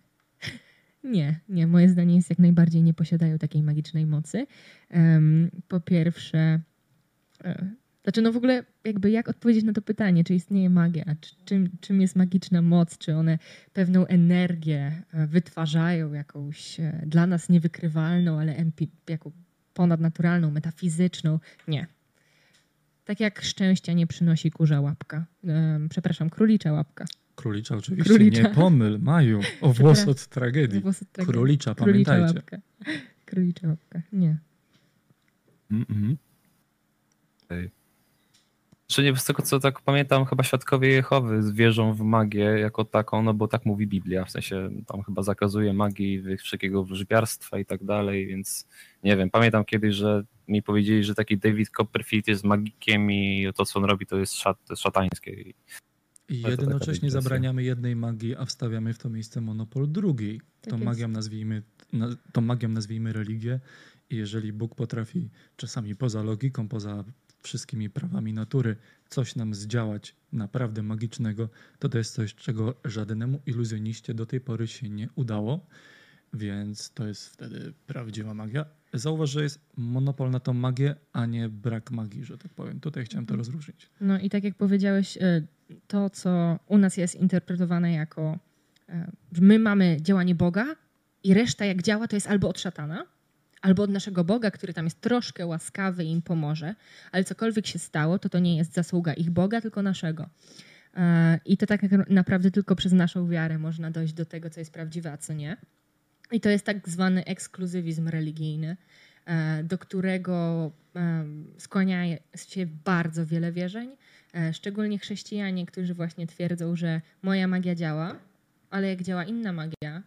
Nie, nie. Moje zdanie jest jak najbardziej nie posiadają takiej magicznej mocy. Em, po pierwsze, e, znaczy no w ogóle jakby jak odpowiedzieć na to pytanie, czy istnieje magia, czy, czym, czym jest magiczna moc, czy one pewną energię e, wytwarzają, jakąś e, dla nas niewykrywalną, ale empi, jaką ponadnaturalną, metafizyczną. Nie. Tak jak szczęścia nie przynosi kurza łapka. Em, przepraszam, królicza łapka.
Królicza oczywiście,
Królicza.
nie pomyl, Maju, o włos od tragedii.
Włosy tragedii.
Królicza,
Królicza
pamiętajcie.
łapka. Królicza łapka. Nie.
Mhm. Okej. Czy nie, z tego co tak pamiętam, chyba świadkowie Jehowy wierzą w magię jako taką, no bo tak mówi Biblia, w sensie tam chyba zakazuje magii, wszelkiego wróżbiarstwa i tak dalej, więc nie wiem, pamiętam kiedyś, że mi powiedzieli, że taki David Copperfield jest magikiem i to co on robi to jest, szat, to jest szatańskie. I
jednocześnie zabraniamy jednej magii, a wstawiamy w to miejsce monopol drugiej.
Tak
Tą
jest.
magią nazwijmy, na, tą magią nazwijmy religię i jeżeli Bóg potrafi czasami poza logiką, poza wszystkimi prawami natury coś nam zdziałać naprawdę magicznego, to to jest coś, czego żadnemu iluzjoniście do tej pory się nie udało, więc to jest wtedy prawdziwa magia. Zauważ, że jest monopol na tą magię, a nie brak magii, że tak powiem. Tutaj chciałem to rozróżnić.
No i tak jak powiedziałeś, e, to co u nas jest interpretowane jako, e, my mamy działanie Boga i reszta jak działa to jest albo od szatana, albo od naszego Boga, który tam jest troszkę łaskawy i im pomoże, ale cokolwiek się stało, to to nie jest zasługa ich Boga, tylko naszego. E, I to tak naprawdę tylko przez naszą wiarę można dojść do tego, co jest prawdziwe, a co nie. I to jest tak zwany ekskluzywizm religijny, e, do którego em, skłania się bardzo wiele wierzeń, e, szczególnie chrześcijanie, którzy właśnie twierdzą, że moja magia działa, ale jak działa inna magia,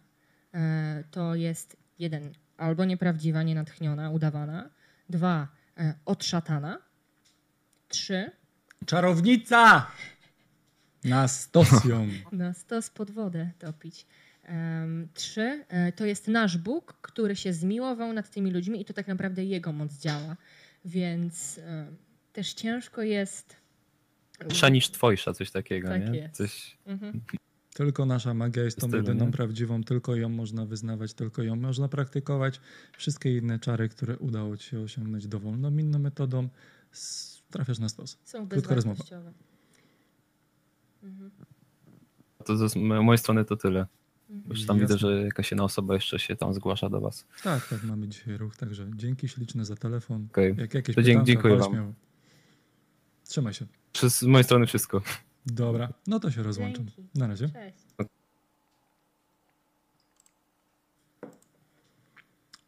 e, to jest jeden, albo nieprawdziwa, nienatchniona, udawana, dwa, e, od szatana, trzy,
Czarownica! Na stosją.
na stos pod wodę topić. Em, trzy, e, to jest nasz Bóg, który się zmiłował nad tymi ludźmi i to tak naprawdę Jego moc działa. Więc e, też ciężko jest...
Wyższa niż twojsza, coś takiego,
Tak
nie?
jest.
Coś,
Mhm.
Tylko nasza magia jest tą jedyną
nie?
prawdziwą, tylko ją można wyznawać, tylko ją można praktykować. Wszystkie inne czary, które udało ci się osiągnąć dowolną inną metodą, trafiasz na stos.
Są
Krótka rozmowa.
Mhm.
To z z mojej strony to tyle.
Mhm.
Już tam
Jasne.
widzę, że jakaś jedna osoba jeszcze się tam zgłasza do was.
Tak, tak, mamy dzisiaj ruch, także dzięki śliczne za telefon.
Okej.
Jak jakieś
To
pytanka,
dziękuję wam.
śmiało. Trzymaj się.
Przez- Z mojej strony wszystko.
Dobra, no to się rozłączam.
Dzięki.
Na razie.
Cześć.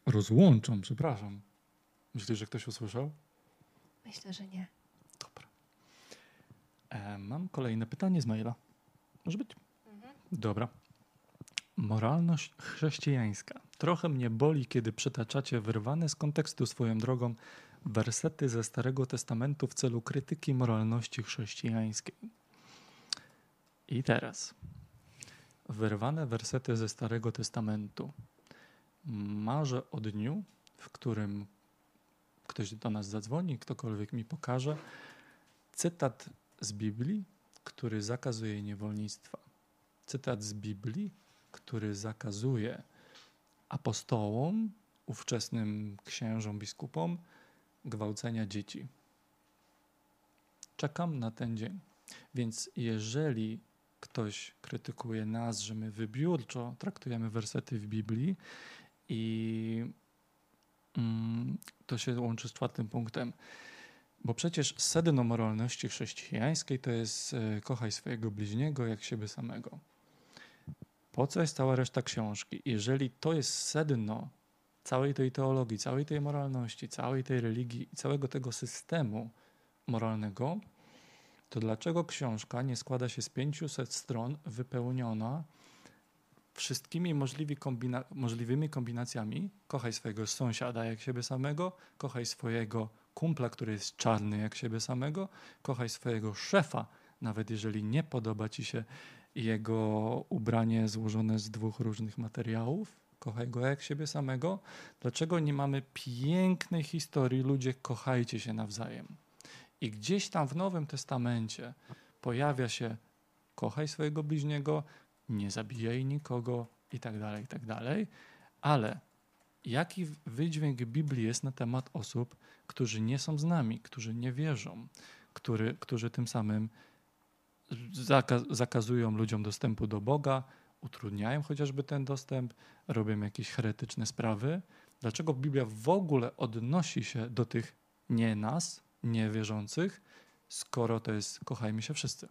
Rozłączam, przepraszam. Myślisz, że ktoś usłyszał?
Myślę, że nie.
Dobra. E, mam kolejne pytanie z maila. Może być? Dobra. Moralność chrześcijańska. Trochę mnie boli, kiedy przytaczacie wyrwane z kontekstu swoją drogą wersety ze Starego Testamentu w celu krytyki moralności chrześcijańskiej. I teraz. Wyrwane wersety ze Starego Testamentu. Marzę o dniu, w którym ktoś do nas zadzwoni, ktokolwiek mi pokaże cytat z Biblii, który zakazuje niewolnictwa. Cytat z Biblii, który zakazuje apostołom, ówczesnym księżom, biskupom gwałcenia dzieci. Czekam na ten dzień. Więc jeżeli ktoś krytykuje nas, że my wybiórczo traktujemy wersety w Biblii i mm, to się łączy z czwartym punktem, bo przecież sedno moralności chrześcijańskiej to jest e, kochaj swojego bliźniego jak siebie samego. Po co jest cała reszta książki? Jeżeli to jest sedno całej tej teologii, całej tej moralności, całej tej religii i całego tego systemu moralnego, to dlaczego książka nie składa się z 500 stron wypełniona wszystkimi kombina- możliwymi kombinacjami? Kochaj swojego sąsiada jak siebie samego, kochaj swojego kumpla, który jest czarny jak siebie samego, kochaj swojego szefa, nawet jeżeli nie podoba ci się jego ubranie złożone z dwóch różnych materiałów, kochaj go jak siebie samego. Dlaczego nie mamy pięknej historii, ludzie kochajcie się nawzajem? I gdzieś tam w Nowym Testamencie pojawia się kochaj swojego bliźniego, nie zabijaj nikogo i tak dalej, i tak dalej. Ale jaki wydźwięk Biblii jest na temat osób, którzy nie są z nami, którzy nie wierzą, który, którzy tym samym zaka zakazują ludziom dostępu do Boga, utrudniają chociażby ten dostęp, robią jakieś heretyczne sprawy. Dlaczego Biblia w ogóle odnosi się do tych nie nas, niewierzących, skoro to jest kochajmy się wszyscy?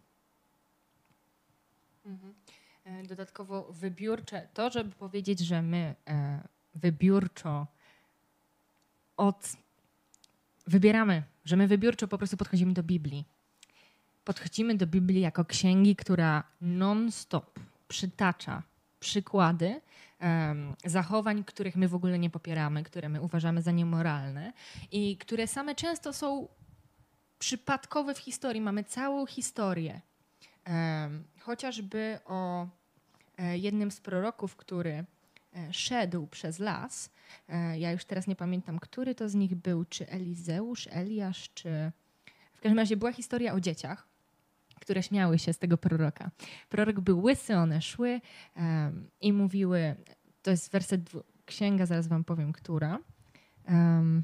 Mhm. E, Dodatkowo wybiórcze, to żeby powiedzieć, że my e, wybiórczo od wybieramy, że my wybiórczo po prostu podchodzimy do Biblii. Podchodzimy do Biblii jako księgi, która non-stop przytacza przykłady em, zachowań, których my w ogóle nie popieramy, które my uważamy za niemoralne i które same często są przypadkowe w historii. Mamy całą historię. Chociażby o e, jednym z proroków, który e, szedł przez las. E, Ja już teraz nie pamiętam, który to z nich był, czy Elizeusz, Eliasz, czy. W każdym razie była historia o dzieciach, które śmiały się z tego proroka. Prorok był łysy, one szły em, i mówiły. To jest werset księga, zaraz wam powiem, która. Em,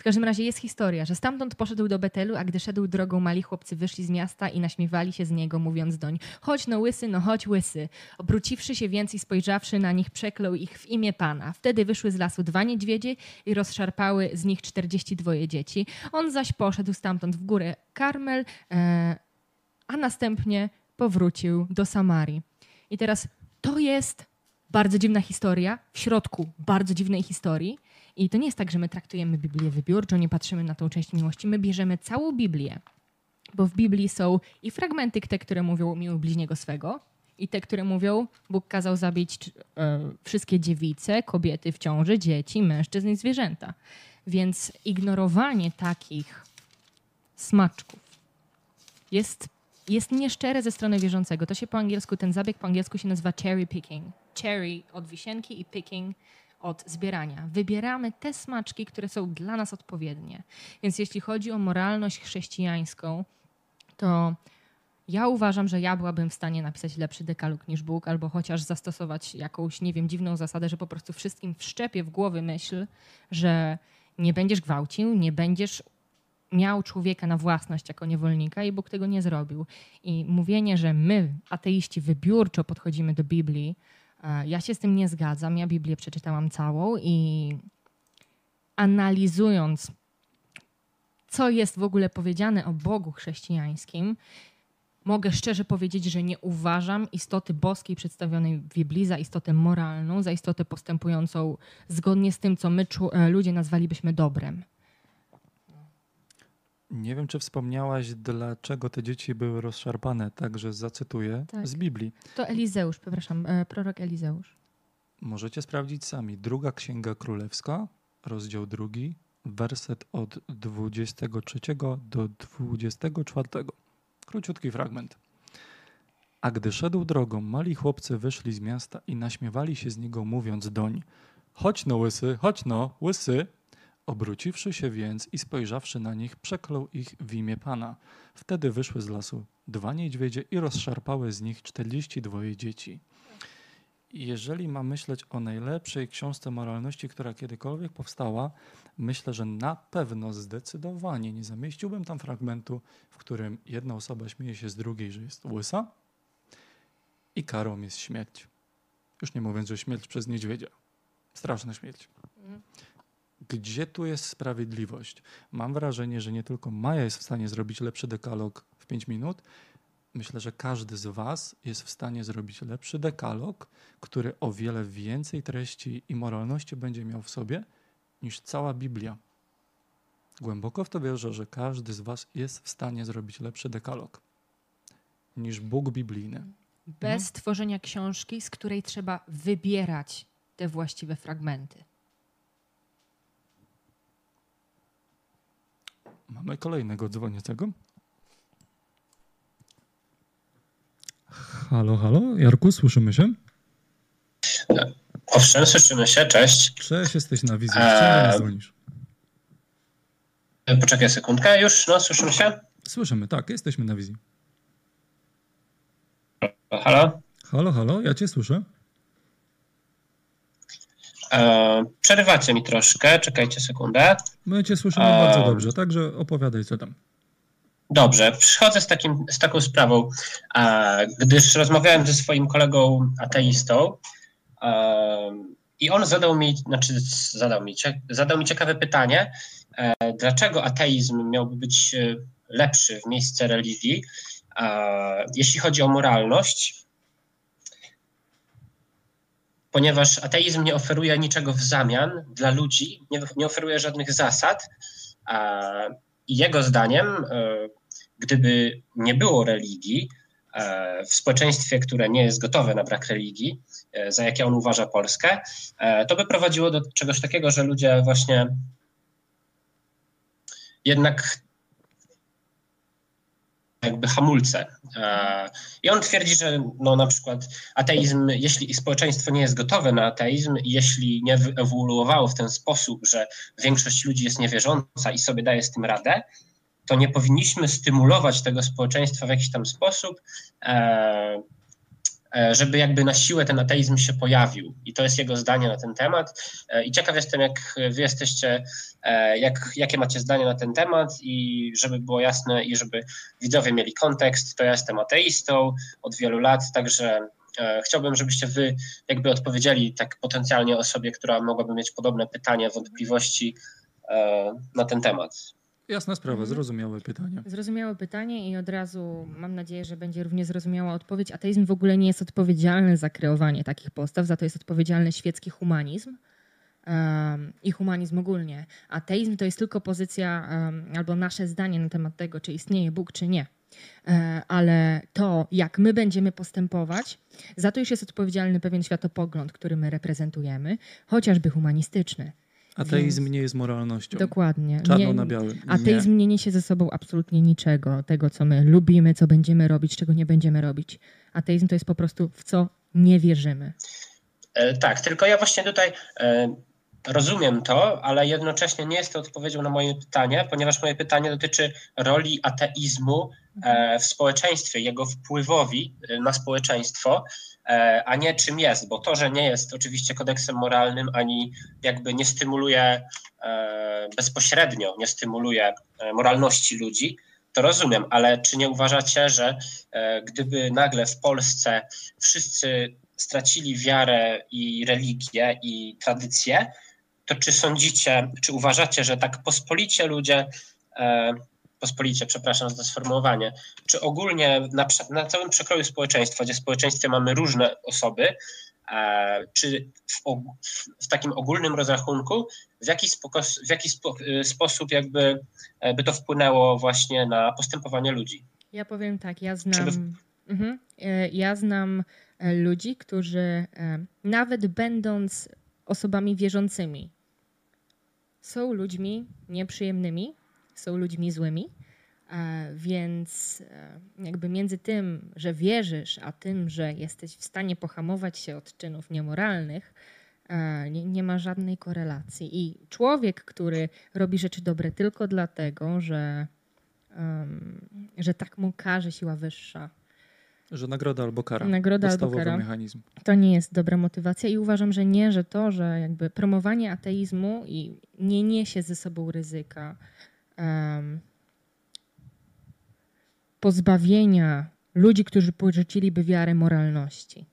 w każdym razie jest historia, że stamtąd poszedł do Betelu, a gdy szedł drogą, mali chłopcy wyszli z miasta i naśmiewali się z niego, mówiąc doń: Chodź no łysy, no chodź łysy. Obróciwszy się więc i spojrzawszy na nich, przeklął ich w imię Pana. Wtedy wyszły z lasu dwa niedźwiedzie i rozszarpały z nich czterdzieści dwoje dzieci. On zaś poszedł stamtąd w górę Karmel, e, a następnie powrócił do Samarii. I teraz to jest bardzo dziwna historia, w środku bardzo dziwnej historii. I to nie jest tak, że my traktujemy Biblię wybiórczo, nie patrzymy na tą część miłości. My bierzemy całą Biblię, bo w Biblii są i fragmenty, te, które mówią miłuj bliźniego swego, i te, które mówią Bóg kazał zabić e, wszystkie dziewice, kobiety w ciąży, dzieci, mężczyzn i zwierzęta. Więc ignorowanie takich smaczków jest, jest nieszczere ze strony wierzącego. To się po angielsku, ten zabieg po angielsku się nazywa cherry picking. Cherry od wisienki i picking od zbierania. Wybieramy te smaczki, które są dla nas odpowiednie. Więc jeśli chodzi o moralność chrześcijańską, to ja uważam, że ja byłabym w stanie napisać lepszy dekalog niż Bóg, albo chociaż zastosować jakąś, nie wiem, dziwną zasadę, że po prostu wszystkim wszczepię w głowy myśl, że nie będziesz gwałcił, nie będziesz miał człowieka na własność jako niewolnika i Bóg tego nie zrobił. I mówienie, że my, ateiści, wybiórczo podchodzimy do Biblii, ja się z tym nie zgadzam. Ja Biblię przeczytałam całą i analizując, co jest w ogóle powiedziane o Bogu chrześcijańskim, mogę szczerze powiedzieć, że nie uważam istoty boskiej przedstawionej w Biblii za istotę moralną, za istotę postępującą zgodnie z tym, co my e, ludzie nazwalibyśmy dobrem.
Nie wiem, czy wspomniałaś, dlaczego te dzieci były rozszarpane, także zacytuję
Tak.
z Biblii.
To Elizeusz, przepraszam, e, prorok Elizeusz.
Możecie sprawdzić sami. Druga Księga Królewska, rozdział drugi, werset od 23 do 24. Króciutki fragment. A gdy szedł drogą, mali chłopcy wyszli z miasta i naśmiewali się z niego, mówiąc doń: Chodź no, łysy, chodź no, łysy. Obróciwszy się więc i spojrzawszy na nich, przeklął ich w imię Pana. Wtedy wyszły z lasu dwa niedźwiedzie i rozszarpały z nich czterdzieści dwoje dzieci. Jeżeli mam myśleć o najlepszej książce moralności, która kiedykolwiek powstała, myślę, że na pewno zdecydowanie nie zamieściłbym tam fragmentu, w którym jedna osoba śmieje się z drugiej, że jest łysa i karą jest śmierć. Już nie mówiąc, że śmierć przez niedźwiedzia. Straszna śmierć. Gdzie tu jest sprawiedliwość? Mam wrażenie, że nie tylko Maja jest w stanie zrobić lepszy dekalog w 5 minut. Myślę, że każdy z Was jest w stanie zrobić lepszy dekalog, który o wiele więcej treści i moralności będzie miał w sobie niż cała Biblia. Głęboko w to wierzę, że każdy z Was jest w stanie zrobić lepszy dekalog niż Bóg biblijny.
Bez tworzenia książki, z której trzeba wybierać te właściwe fragmenty.
Mamy kolejnego dzwoniącego. Halo, halo, Jarku, słyszymy się?
Owszem, słyszymy się, cześć.
Cześć, jesteś na wizji.
Eee.
Dzwonisz?
Poczekaj sekundkę, już, no, słyszymy się?
Słyszymy, tak, jesteśmy na wizji.
Halo?
Halo, halo, ja cię słyszę.
E, przerywacie mi troszkę, czekajcie sekundę.
My cię słyszymy
Eee.
bardzo dobrze, także opowiadaj co tam.
Dobrze, przychodzę z, takim, z taką sprawą, e, gdyż rozmawiałem ze swoim kolegą ateistą e, i on zadał mi, znaczy zadał mi, zadał mi ciekawe pytanie, e, dlaczego ateizm miałby być e, lepszy w miejsce religii, e, jeśli chodzi o moralność, ponieważ ateizm nie oferuje niczego w zamian dla ludzi, nie, nie oferuje żadnych zasad. I jego zdaniem, e, gdyby nie było religii e, w społeczeństwie, które nie jest gotowe na brak religii, e, za jakie on uważa Polskę, to by prowadziło do czegoś takiego, że ludzie właśnie jednak jakby hamulce. E, I on twierdzi, że no na przykład ateizm, jeśli społeczeństwo nie jest gotowe na ateizm, jeśli nie wyewoluowało w ten sposób, że większość ludzi jest niewierząca i sobie daje z tym radę, to nie powinniśmy stymulować tego społeczeństwa w jakiś tam sposób, e, żeby jakby na siłę ten ateizm się pojawił. I to jest jego zdanie na ten temat. E, I ciekaw jestem, jak wy jesteście, e, jak, jakie macie zdanie na ten temat i żeby było jasne i żeby widzowie mieli kontekst, to ja jestem ateistą od wielu lat, także e, chciałbym, żebyście wy jakby odpowiedzieli tak potencjalnie osobie, która mogłaby mieć podobne pytania, wątpliwości e, na ten temat.
Jasna sprawa,
Mhm.
zrozumiałe pytanie.
Zrozumiałe pytanie i od razu mam nadzieję, że będzie również zrozumiała odpowiedź. Ateizm w ogóle nie jest odpowiedzialny za kreowanie takich postaw, za to jest odpowiedzialny świecki humanizm um, i humanizm ogólnie. Ateizm to jest tylko pozycja um, albo nasze zdanie na temat tego, czy istnieje Bóg, czy nie. E, Ale to, jak my będziemy postępować, za to już jest odpowiedzialny pewien światopogląd, który my reprezentujemy, chociażby humanistyczny.
Ateizm
Więc-
nie jest moralnością.
Dokładnie.
Czarno
Nie-
na białym.
Ateizm nie niesie ze sobą absolutnie niczego, tego co my lubimy, co będziemy robić, czego nie będziemy robić. Ateizm to jest po prostu w co nie wierzymy.
E, Tak, tylko ja właśnie tutaj e, rozumiem to, ale jednocześnie nie jest to odpowiedzią na moje pytanie, ponieważ moje pytanie dotyczy roli ateizmu e, w społeczeństwie, jego wpływowi e, na społeczeństwo, e, a nie czym jest, bo to, że nie jest oczywiście kodeksem moralnym, ani jakby nie stymuluje bezpośrednio, nie stymuluje moralności ludzi, to rozumiem, ale czy nie uważacie, że gdyby nagle w Polsce wszyscy stracili wiarę i religię i tradycję, to czy sądzicie, czy uważacie, że tak pospolicie ludzie, e, pospolicie, przepraszam za to sformułowanie, czy ogólnie na, na całym przekroju społeczeństwa, gdzie w społeczeństwie mamy różne osoby, e, czy w, w, takim ogólnym rozrachunku, w jaki, spoko, w jaki spo, e, sposób jakby by to wpłynęło właśnie na postępowanie ludzi?
Ja powiem tak, ja znam, mhm, ja znam ludzi, którzy nawet będąc osobami wierzącymi, są ludźmi nieprzyjemnymi, są ludźmi złymi, e, więc e, jakby między tym, że wierzysz, a tym, że jesteś w stanie pohamować się od czynów niemoralnych, e, nie, nie ma żadnej korelacji. I człowiek, który robi rzeczy dobre tylko dlatego, że, um, że tak mu każe siła wyższa,
że nagroda albo kara.
Nagroda albo kara.
mechanizm.
To nie jest dobra motywacja i uważam, że nie, że to, że jakby promowanie ateizmu i nie niesie ze sobą ryzyka um, pozbawienia ludzi, którzy porzuciliby wiarę moralności.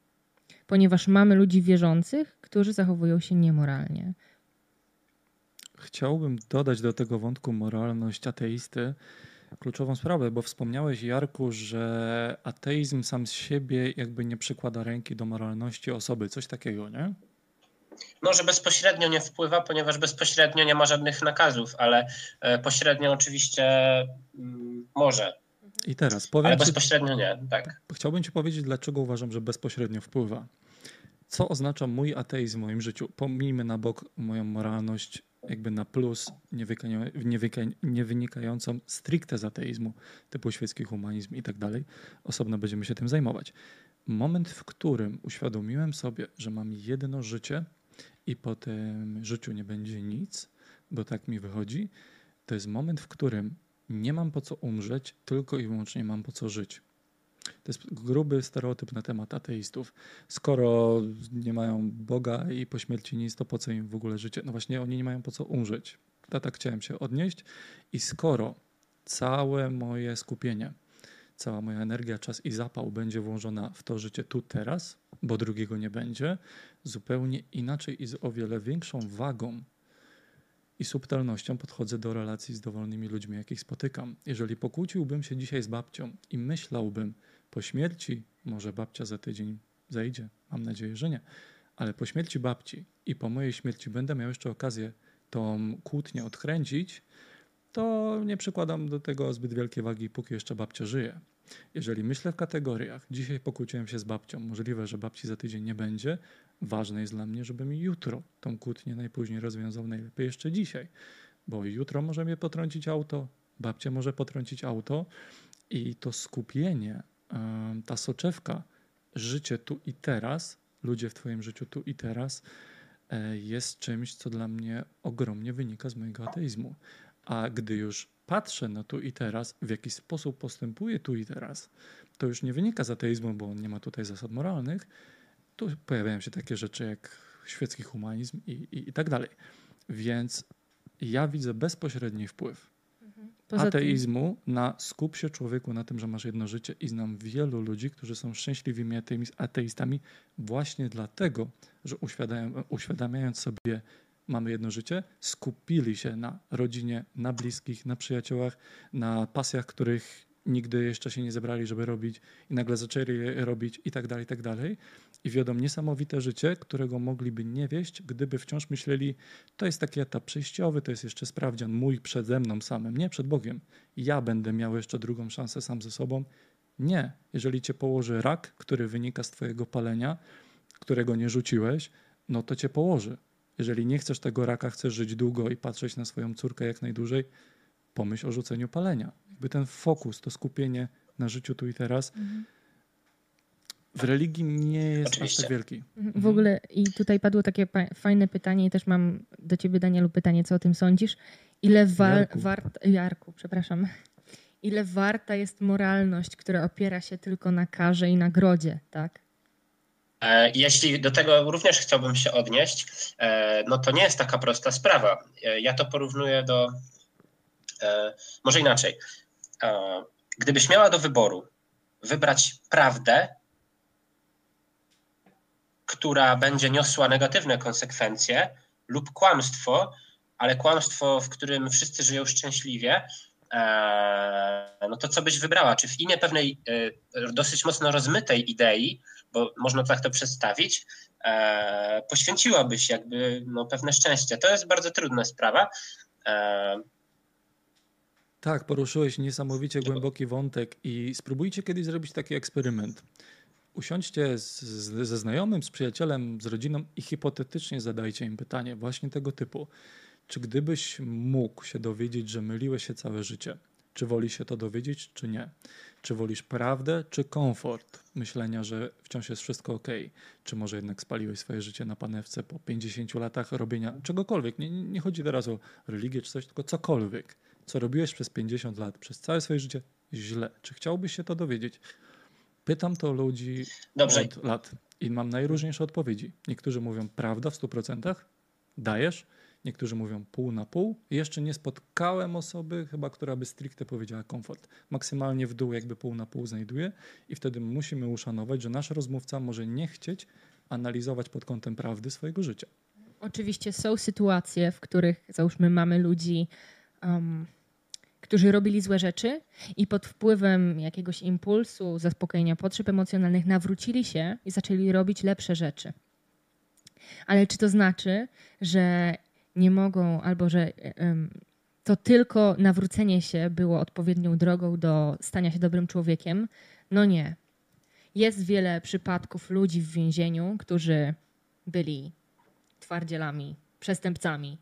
Ponieważ mamy ludzi wierzących, którzy zachowują się niemoralnie.
Chciałbym dodać do tego wątku moralność ateisty, kluczową sprawę, bo wspomniałeś, Jarku, że ateizm sam z siebie jakby nie przykłada ręki do moralności osoby, coś takiego, nie?
No, że bezpośrednio nie wpływa, ponieważ bezpośrednio nie ma żadnych nakazów, ale e, pośrednio oczywiście mm, może.
I teraz powiem.
Ale bezpośrednio ci, nie, tak.
Chciałbym Ci powiedzieć, dlaczego uważam, że bezpośrednio wpływa. Co oznacza mój ateizm w moim życiu? Pomijmy na bok moją moralność jakby na plus, nie, wynikającą stricte z ateizmu, typu świecki humanizm i tak dalej. Osobno będziemy się tym zajmować. Moment, w którym uświadomiłem sobie, że mam jedno życie i po tym życiu nie będzie nic, bo tak mi wychodzi, to jest moment, w którym nie mam po co umrzeć, tylko i wyłącznie mam po co żyć. To jest gruby stereotyp na temat ateistów. Skoro nie mają Boga i po śmierci nic, to po co im w ogóle życie? No właśnie, oni nie mają po co umrzeć. Tak chciałem się odnieść. I skoro całe moje skupienie, cała moja energia, czas i zapał będzie włożona w to życie tu, teraz, bo drugiego nie będzie, zupełnie inaczej i z o wiele większą wagą i subtelnością podchodzę do relacji z dowolnymi ludźmi, jakich spotykam. Jeżeli pokłóciłbym się dzisiaj z babcią i myślałbym, po śmierci, może babcia za tydzień zejdzie, mam nadzieję, że nie, ale po śmierci babci i po mojej śmierci będę miał jeszcze okazję tą kłótnię odkręcić, to nie przykładam do tego zbyt wielkiej wagi, póki jeszcze babcia żyje. Jeżeli myślę w kategoriach, dzisiaj pokłóciłem się z babcią, możliwe, że babci za tydzień nie będzie, ważne jest dla mnie, żebym jutro tą kłótnię najpóźniej rozwiązał, najlepiej jeszcze dzisiaj, bo jutro może mnie potrącić auto, babcia może potrącić auto i to skupienie ta soczewka, życie tu i teraz, ludzie w Twoim życiu tu i teraz, e, jest czymś, co dla mnie ogromnie wynika z mojego ateizmu. A gdy już patrzę na tu i teraz, w jaki sposób postępuję tu i teraz, to już nie wynika z ateizmu, bo on nie ma tutaj zasad moralnych. Tu pojawiają się takie rzeczy jak świecki humanizm i, i, i tak dalej. Więc ja widzę bezpośredni wpływ Poza ateizmu tym... na skup się człowieku na tym, że masz jedno życie i znam wielu ludzi, którzy są szczęśliwymi ateistami właśnie dlatego, że uświadamiając sobie mamy jedno życie, skupili się na rodzinie, na bliskich, na przyjaciołach, na pasjach, których nigdy jeszcze się nie zebrali, żeby robić i nagle zaczęli je robić i tak dalej, i tak dalej. I wiodą niesamowite życie, którego mogliby nie wieść, gdyby wciąż myśleli, to jest taki etap przejściowy, to jest jeszcze sprawdzian mój przede mną samym, nie przed Bogiem. Ja będę miał jeszcze drugą szansę sam ze sobą. Nie. Jeżeli cię położy rak, który wynika z twojego palenia, którego nie rzuciłeś, no to cię położy. Jeżeli nie chcesz tego raka, chcesz żyć długo i patrzeć na swoją córkę jak najdłużej, pomyśl o rzuceniu palenia. Jakby ten fokus, to skupienie na życiu tu i teraz. Mhm. w religii nie jest aż
Oczywiście.
tak wielki.
W ogóle i tutaj padło takie pa- fajne pytanie i też mam do ciebie Danielu pytanie, co o tym sądzisz? Ile wa-
Jarku.
wart Jarku, przepraszam. Ile warta jest moralność, która opiera się tylko na karze i nagrodzie, tak?
E, Jeśli do tego również chciałbym się odnieść, e, no to nie jest taka prosta sprawa. E, Ja to porównuję do. Może inaczej. Gdybyś miała do wyboru wybrać prawdę, która będzie niosła negatywne konsekwencje, lub kłamstwo, ale kłamstwo, w którym wszyscy żyją szczęśliwie, no to co byś wybrała? Czy w imię pewnej dosyć mocno rozmytej idei, bo można tak to przedstawić, e, poświęciłabyś jakby no, pewne szczęście. To jest bardzo trudna sprawa. E,
Tak, poruszyłeś niesamowicie głęboki wątek i spróbujcie kiedyś zrobić taki eksperyment. Usiądźcie z, z, ze znajomym, z przyjacielem, z rodziną i hipotetycznie zadajcie im pytanie właśnie tego typu. Czy gdybyś mógł się dowiedzieć, że myliłeś się całe życie, czy woli się to dowiedzieć, czy nie? Czy wolisz prawdę, czy komfort myślenia, że wciąż jest wszystko ok? Czy może jednak spaliłeś swoje życie na panewce po 50 latach robienia czegokolwiek? Nie, nie chodzi teraz o religię czy coś, tylko cokolwiek co robiłeś przez 50 lat, przez całe swoje życie źle. Czy chciałbyś się to dowiedzieć? Pytam to ludzi
Dobrze.
od lat i mam najróżniejsze odpowiedzi. Niektórzy mówią prawda w 100%, dajesz. Niektórzy mówią pół na pół. Jeszcze nie spotkałem osoby, chyba, która by stricte powiedziała komfort. Maksymalnie w dół, jakby pół na pół znajduje, i wtedy musimy uszanować, że nasz rozmówca może nie chcieć analizować pod kątem prawdy swojego życia.
Oczywiście są sytuacje, w których załóżmy mamy ludzi, um, którzy robili złe rzeczy i pod wpływem jakiegoś impulsu, zaspokojenia potrzeb emocjonalnych nawrócili się i zaczęli robić lepsze rzeczy. Ale czy to znaczy, że nie mogą albo że em, to tylko nawrócenie się było odpowiednią drogą do stania się dobrym człowiekiem? No nie. Jest wiele przypadków ludzi w więzieniu, którzy byli twardzielami, przestępcami,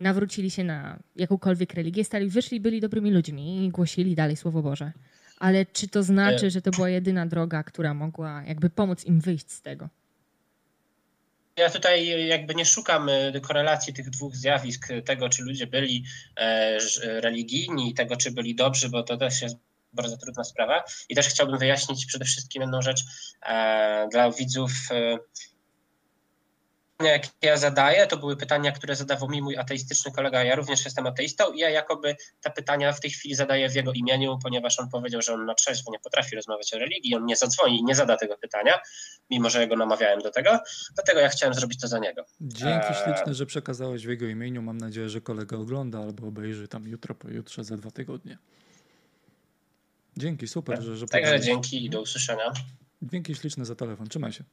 nawrócili się na jakąkolwiek religię, stali, wyszli, byli dobrymi ludźmi i głosili dalej Słowo Boże. Ale czy to znaczy,
E.
że to była jedyna droga, która mogła jakby pomóc im wyjść z tego?
Ja tutaj jakby nie szukam e, korelacji tych dwóch zjawisk, e, tego czy ludzie byli e, religijni tego czy byli dobrzy, bo to też jest bardzo trudna sprawa. I też chciałbym wyjaśnić przede wszystkim jedną rzecz e, dla widzów. Pytania, jakie ja zadaję, to były pytania, które zadawał mi mój ateistyczny kolega. Ja również jestem ateistą i ja jakoby te pytania w tej chwili zadaję w jego imieniu, ponieważ on powiedział, że on na trzeźwo nie potrafi rozmawiać o religii, on nie zadzwoni i nie zada tego pytania, mimo że ja go namawiałem do tego. Dlatego ja chciałem zrobić to za niego.
Dzięki
Eee.
śliczne, że przekazałeś w jego imieniu. Mam nadzieję, że kolega ogląda albo obejrzy tam jutro, pojutrze, za dwa tygodnie. Dzięki, super, że, że
Także dzięki i do usłyszenia.
Dzięki śliczne za telefon. Trzymaj się.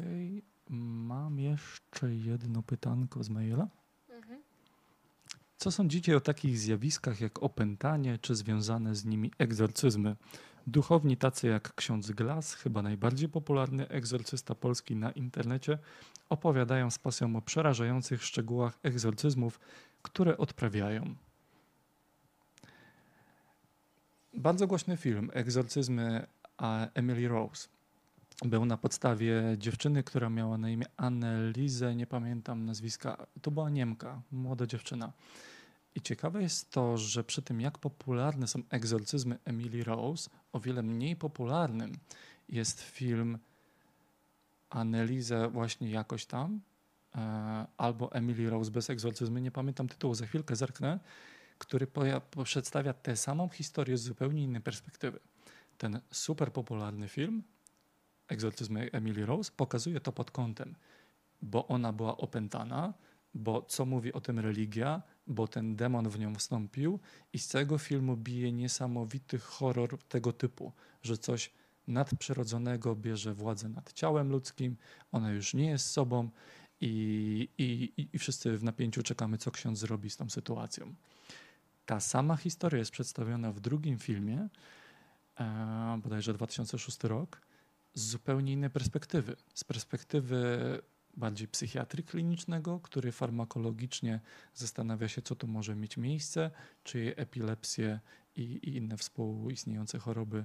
Okej, mam jeszcze jedno pytanko z maila. Co sądzicie o takich zjawiskach jak opętanie, czy związane z nimi egzorcyzmy? Duchowni tacy jak ksiądz Glas, chyba najbardziej popularny egzorcysta polski na internecie, opowiadają z pasją o przerażających szczegółach egzorcyzmów, które odprawiają. Bardzo głośny film Egzorcyzmy Emily Rose. Był na podstawie dziewczyny, która miała na imię Annelise, nie pamiętam nazwiska. To była Niemka, młoda dziewczyna. I ciekawe jest to, że przy tym jak popularne są egzorcyzmy Emily Rose, o wiele mniej popularnym jest film Annelise właśnie jakoś tam, e, albo Emily Rose bez egzorcyzmy, nie pamiętam tytułu, za chwilkę zerknę, który przedstawia tę samą historię z zupełnie innej perspektywy. Ten super popularny film, Egzorcyzmy Emily Rose, pokazuje to pod kątem, bo ona była opętana, bo co mówi o tym religia, bo ten demon w nią wstąpił i z całego filmu bije niesamowity horror tego typu, że coś nadprzyrodzonego bierze władzę nad ciałem ludzkim, ona już nie jest sobą i, i, i- i wszyscy w napięciu czekamy, co ksiądz zrobi z tą sytuacją. Ta sama historia jest przedstawiona w drugim filmie, e, bodajże 2006 rok, z zupełnie innej perspektywy. Z perspektywy bardziej psychiatry klinicznego, który farmakologicznie zastanawia się, co tu może mieć miejsce, czy epilepsję i, i inne współistniejące choroby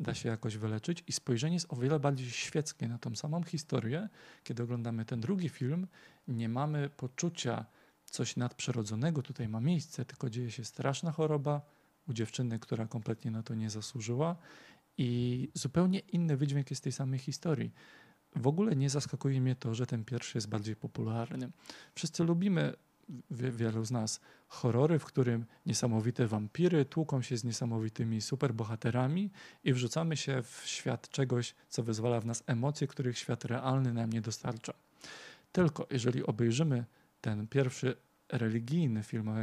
da się jakoś wyleczyć. I spojrzenie jest o wiele bardziej świeckie na tą samą historię. Kiedy oglądamy ten drugi film, nie mamy poczucia coś nadprzyrodzonego tutaj ma miejsce, tylko dzieje się straszna choroba u dziewczyny, która kompletnie na to nie zasłużyła i zupełnie inny wydźwięk jest tej samej historii. W ogóle nie zaskakuje mnie to, że ten pierwszy jest bardziej popularny. Wszyscy lubimy, wie, wielu z nas, horrory, w którym niesamowite wampiry tłuką się z niesamowitymi superbohaterami i wrzucamy się w świat czegoś, co wyzwala w nas emocje, których świat realny nam nie dostarcza. Tylko jeżeli obejrzymy ten pierwszy religijny film o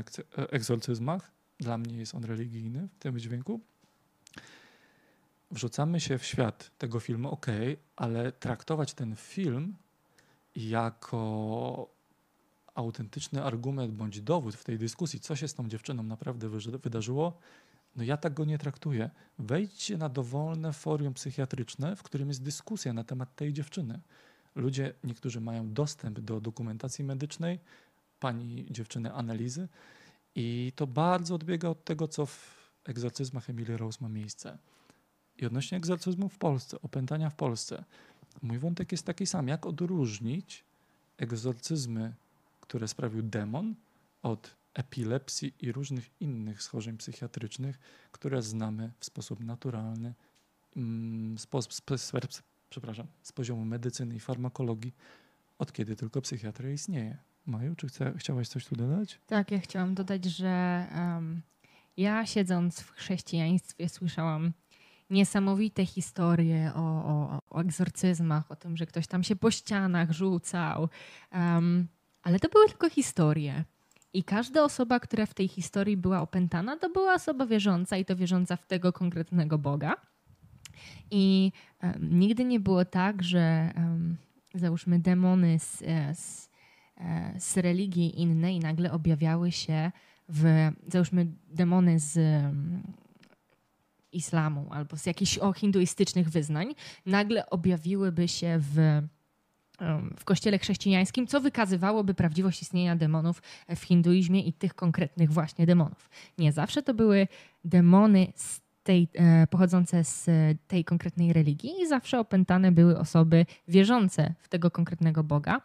egzorcyzmach, dla mnie jest on religijny w tym dźwięku, wrzucamy się w świat tego filmu, ok, ale traktować ten film jako autentyczny argument bądź dowód w tej dyskusji, co się z tą dziewczyną naprawdę wydarzyło, no ja tak go nie traktuję. Wejdźcie na dowolne forum psychiatryczne, w którym jest dyskusja na temat tej dziewczyny. Ludzie, niektórzy mają dostęp do dokumentacji medycznej, pani dziewczyny analizy i to bardzo odbiega od tego, co w egzorcyzmach Emily Rose ma miejsce. I odnośnie egzorcyzmu w Polsce, opętania w Polsce, mój wątek jest taki sam. Jak odróżnić egzorcyzmy, które sprawił demon, od epilepsji i różnych innych schorzeń psychiatrycznych, które znamy w sposób naturalny, mm, z, z, z, przepraszam, z poziomu medycyny i farmakologii, od kiedy tylko psychiatria istnieje. Maju, czy chce, chciałaś coś tu dodać?
Tak, ja chciałam dodać, że um, ja siedząc w chrześcijaństwie słyszałam niesamowite historie o, o, o egzorcyzmach, o tym, że ktoś tam się po ścianach rzucał. Um, ale to były tylko historie. I każda osoba, która w tej historii była opętana, to była osoba wierząca i to wierząca w tego konkretnego Boga. I um, nigdy nie było tak, że um, załóżmy demony z, e, z, e, z religii innej nagle objawiały się w, załóżmy demony z islamu albo z jakichś hinduistycznych wyznań, nagle objawiłyby się w, w kościele chrześcijańskim, co wykazywałoby prawdziwość istnienia demonów w hinduizmie i tych konkretnych właśnie demonów. Nie zawsze to były demony z tej, e, pochodzące z tej konkretnej religii i zawsze opętane były osoby wierzące w tego konkretnego Boga.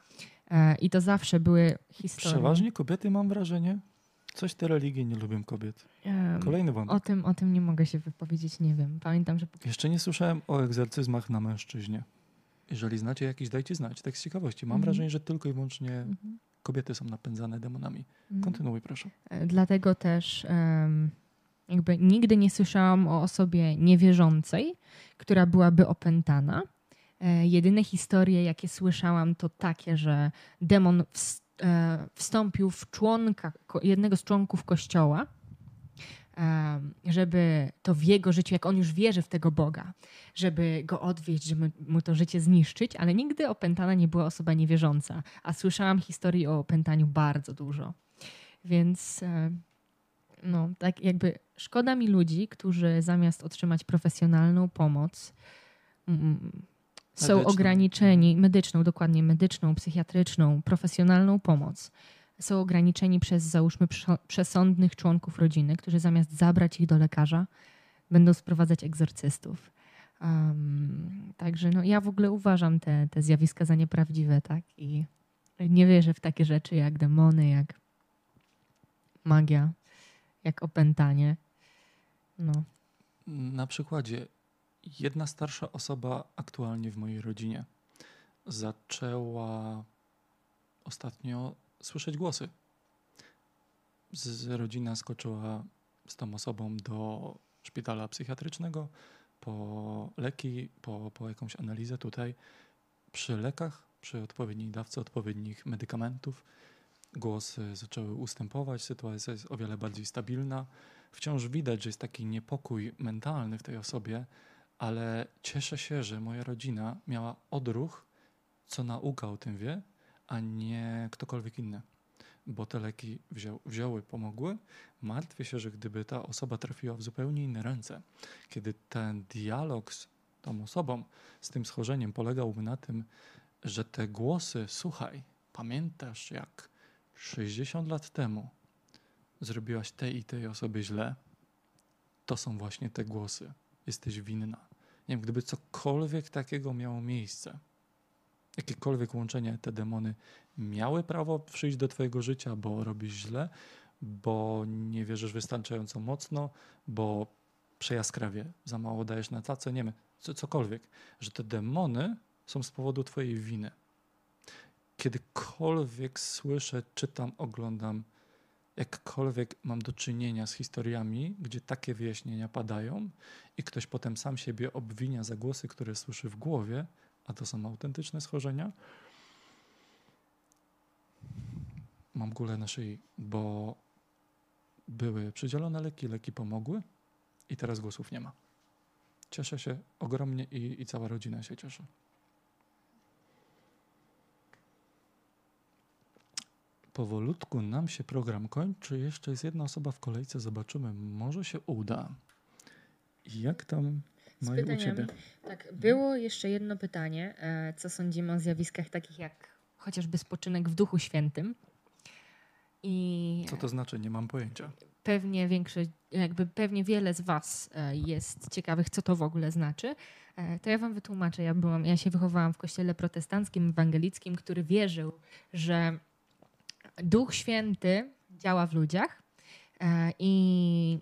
E, I to zawsze były historie.
Przeważnie kobiety, mam wrażenie. Coś te religie nie lubią kobiet. Kolejny wątek.
O tym, o tym nie mogę się wypowiedzieć, nie wiem. Pamiętam, że...
Jeszcze nie słyszałem o egzorcyzmach na mężczyźnie. Jeżeli znacie jakiś, dajcie znać. Tak z ciekawości. Mam mhm. wrażenie, że tylko i wyłącznie mhm. kobiety są napędzane demonami. Mhm. Kontynuuj proszę.
E, dlatego też um, jakby nigdy nie słyszałam o osobie niewierzącej, która byłaby opętana. E, jedyne historie, jakie słyszałam, to takie, że demon wstał wstąpił w członka, jednego z członków kościoła, e, żeby to w jego życiu, jak on już wierzy w tego Boga, żeby go odwieźć, żeby mu to życie zniszczyć, ale nigdy opętana nie była osoba niewierząca, a słyszałam historii o opętaniu bardzo dużo. Więc e, no, tak jakby szkoda mi ludzi, którzy zamiast otrzymać profesjonalną pomoc, są medyczną. ograniczeni, medyczną, dokładnie medyczną, psychiatryczną, profesjonalną pomoc. Są ograniczeni przez, załóżmy, przesądnych członków rodziny, którzy zamiast zabrać ich do lekarza, będą sprowadzać egzorcystów. Um, także no, ja w ogóle uważam te, te zjawiska za nieprawdziwe, tak? I nie wierzę w takie rzeczy jak demony, jak magia, jak opętanie. No.
Na przykładzie jedna starsza osoba aktualnie w mojej rodzinie zaczęła ostatnio słyszeć głosy. Z, rodzina skoczyła z tą osobą do szpitala psychiatrycznego po leki, po, po jakąś analizę tutaj. Przy lekach, przy odpowiedniej dawce odpowiednich medykamentów, głosy zaczęły ustępować, sytuacja jest o wiele bardziej stabilna. Wciąż widać, że jest taki niepokój mentalny w tej osobie, ale cieszę się, że moja rodzina miała odruch, co nauka o tym wie, a nie ktokolwiek inny. Bo te leki wzią, wzięły, pomogły. Martwię się, że gdyby ta osoba trafiła w zupełnie inne ręce, kiedy ten dialog z tą osobą, z tym schorzeniem polegałby na tym, że te głosy, słuchaj, pamiętasz jak 60 lat temu zrobiłaś tej i tej osobie źle, to są właśnie te głosy. Jesteś winna. Nie wiem, gdyby cokolwiek takiego miało miejsce, jakiekolwiek łączenie te demony miały prawo przyjść do twojego życia, bo robisz źle, bo nie wierzysz wystarczająco mocno, bo przejaskrawie za mało dajesz na tacę, nie wiem, co, cokolwiek, że te demony są z powodu twojej winy. Kiedykolwiek słyszę, czytam, oglądam, jakkolwiek mam do czynienia z historiami, gdzie takie wyjaśnienia padają i ktoś potem sam siebie obwinia za głosy, które słyszy w głowie, a to są autentyczne schorzenia, mam gulę na szyi, bo były przydzielone leki, leki pomogły i teraz głosów nie ma. Cieszę się ogromnie i, i cała rodzina się cieszy. Powolutku nam się program kończy. Jeszcze jest jedna osoba w kolejce. Zobaczymy, może się uda. Jak tam
Z
mają u
pytaniami. Tak, było jeszcze jedno pytanie. e, Co sądzimy o zjawiskach takich jak chociażby spoczynek w Duchu Świętym? I
Co to znaczy? Nie mam pojęcia.
pewnie większość, jakby pewnie wiele z Was e, jest ciekawych, co to w ogóle znaczy. E, To ja Wam wytłumaczę. Ja, byłam, ja się wychowałam w kościele protestanckim, ewangelickim, który wierzył, że Duch Święty działa w ludziach e, i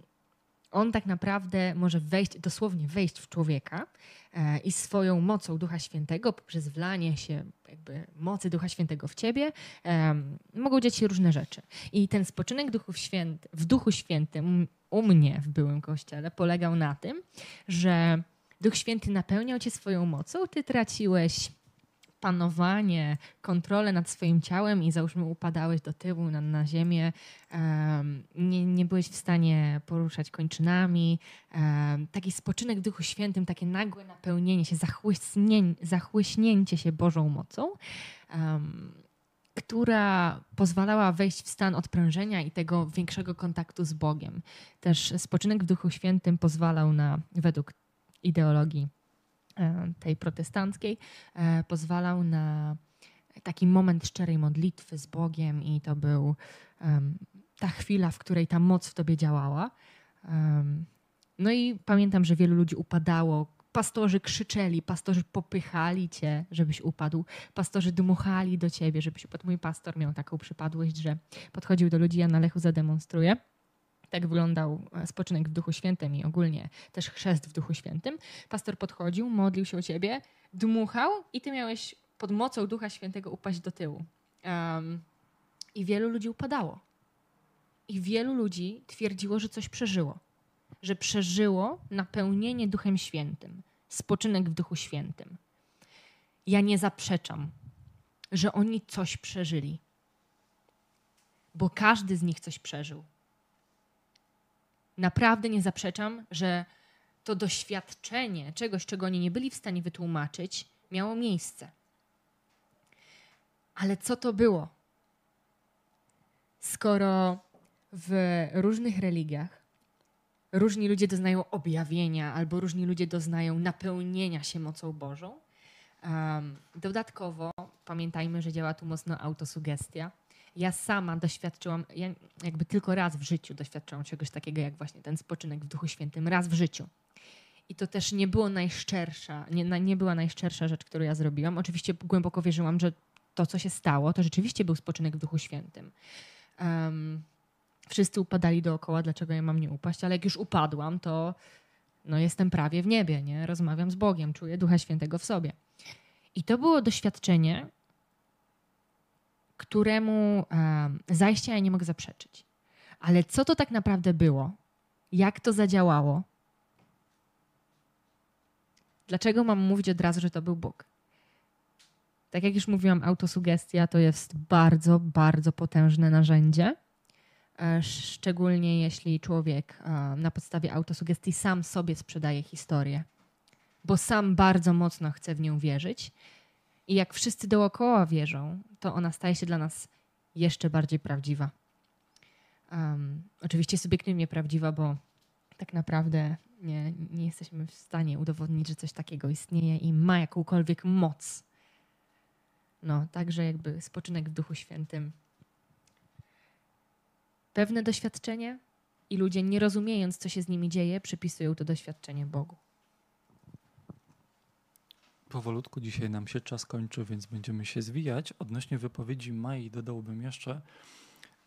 on tak naprawdę może wejść, dosłownie wejść w człowieka e, i swoją mocą Ducha Świętego, poprzez wlanie się jakby mocy Ducha Świętego w ciebie, em, mogą dziać się różne rzeczy. I ten spoczynek Duchów Święty, w Duchu Świętym u mnie w byłym kościele polegał na tym, że Duch Święty napełniał cię swoją mocą, ty traciłeś panowanie, kontrolę nad swoim ciałem i załóżmy upadałeś do tyłu na, na ziemię, em, nie, nie byłeś w stanie poruszać kończynami. em, taki spoczynek w Duchu Świętym, takie nagłe napełnienie się, zachłyśnię, zachłyśnięcie się Bożą mocą, em, która pozwalała wejść w stan odprężenia i tego większego kontaktu z Bogiem. Też spoczynek w Duchu Świętym pozwalał na, według ideologii tej protestanckiej, e, pozwalał na taki moment szczerej modlitwy z Bogiem i to był ta chwila, w której ta moc w tobie działała. No i pamiętam, że wielu ludzi upadało. Pastorzy krzyczeli, pastorzy popychali cię, żebyś upadł. Pastorzy dmuchali do ciebie, żebyś upadł. Mój pastor miał taką przypadłość, że podchodził do ludzi, ja na Lechu zademonstruję. Tak wyglądał e, spoczynek w Duchu Świętym i ogólnie też chrzest w Duchu Świętym. Pastor podchodził, modlił się o ciebie, dmuchał i ty miałeś pod mocą Ducha Świętego upaść do tyłu. Em, I wielu ludzi upadało. I wielu ludzi twierdziło, że coś przeżyło. Że przeżyło napełnienie Duchem Świętym, spoczynek w Duchu Świętym. Ja nie zaprzeczam, że oni coś przeżyli, bo każdy z nich coś przeżył. Naprawdę nie zaprzeczam, że to doświadczenie czegoś, czego oni nie byli w stanie wytłumaczyć, miało miejsce. Ale co to było? Skoro w różnych religiach różni ludzie doznają objawienia, albo różni ludzie doznają napełnienia się mocą Bożą, em, dodatkowo pamiętajmy, że działa tu mocno autosugestia. Ja sama doświadczyłam, ja jakby tylko raz w życiu doświadczyłam czegoś takiego, jak właśnie ten spoczynek w Duchu Świętym, raz w życiu. I to też nie było najszczersza, nie, nie była najszczersza rzecz, którą ja zrobiłam. Oczywiście głęboko wierzyłam, że to, co się stało, to rzeczywiście był spoczynek w Duchu Świętym. Em, wszyscy upadali dookoła, dlaczego ja mam nie upaść, ale jak już upadłam, to no, jestem prawie w niebie, nie? Rozmawiam z Bogiem, czuję Ducha Świętego w sobie. I to było doświadczenie, któremu em, zajścia ja nie mogę zaprzeczyć. Ale co to tak naprawdę było? Jak to zadziałało? Dlaczego mam mówić od razu, że to był Bóg? Tak jak już mówiłam, autosugestia to jest bardzo, bardzo potężne narzędzie. E, Szczególnie jeśli człowiek e, na podstawie autosugestii sam sobie sprzedaje historię, bo sam bardzo mocno chce w nią wierzyć. I jak wszyscy dookoła wierzą, to ona staje się dla nas jeszcze bardziej prawdziwa. Em, oczywiście subiektywnie prawdziwa, bo tak naprawdę nie, nie jesteśmy w stanie udowodnić, że coś takiego istnieje i ma jakąkolwiek moc. No, także jakby spoczynek w Duchu Świętym. Pewne doświadczenie i ludzie, nie rozumiejąc, co się z nimi dzieje, przypisują to doświadczenie Bogu.
Powolutku dzisiaj nam się czas kończy, więc będziemy się zwijać. Odnośnie wypowiedzi Mai dodałbym jeszcze,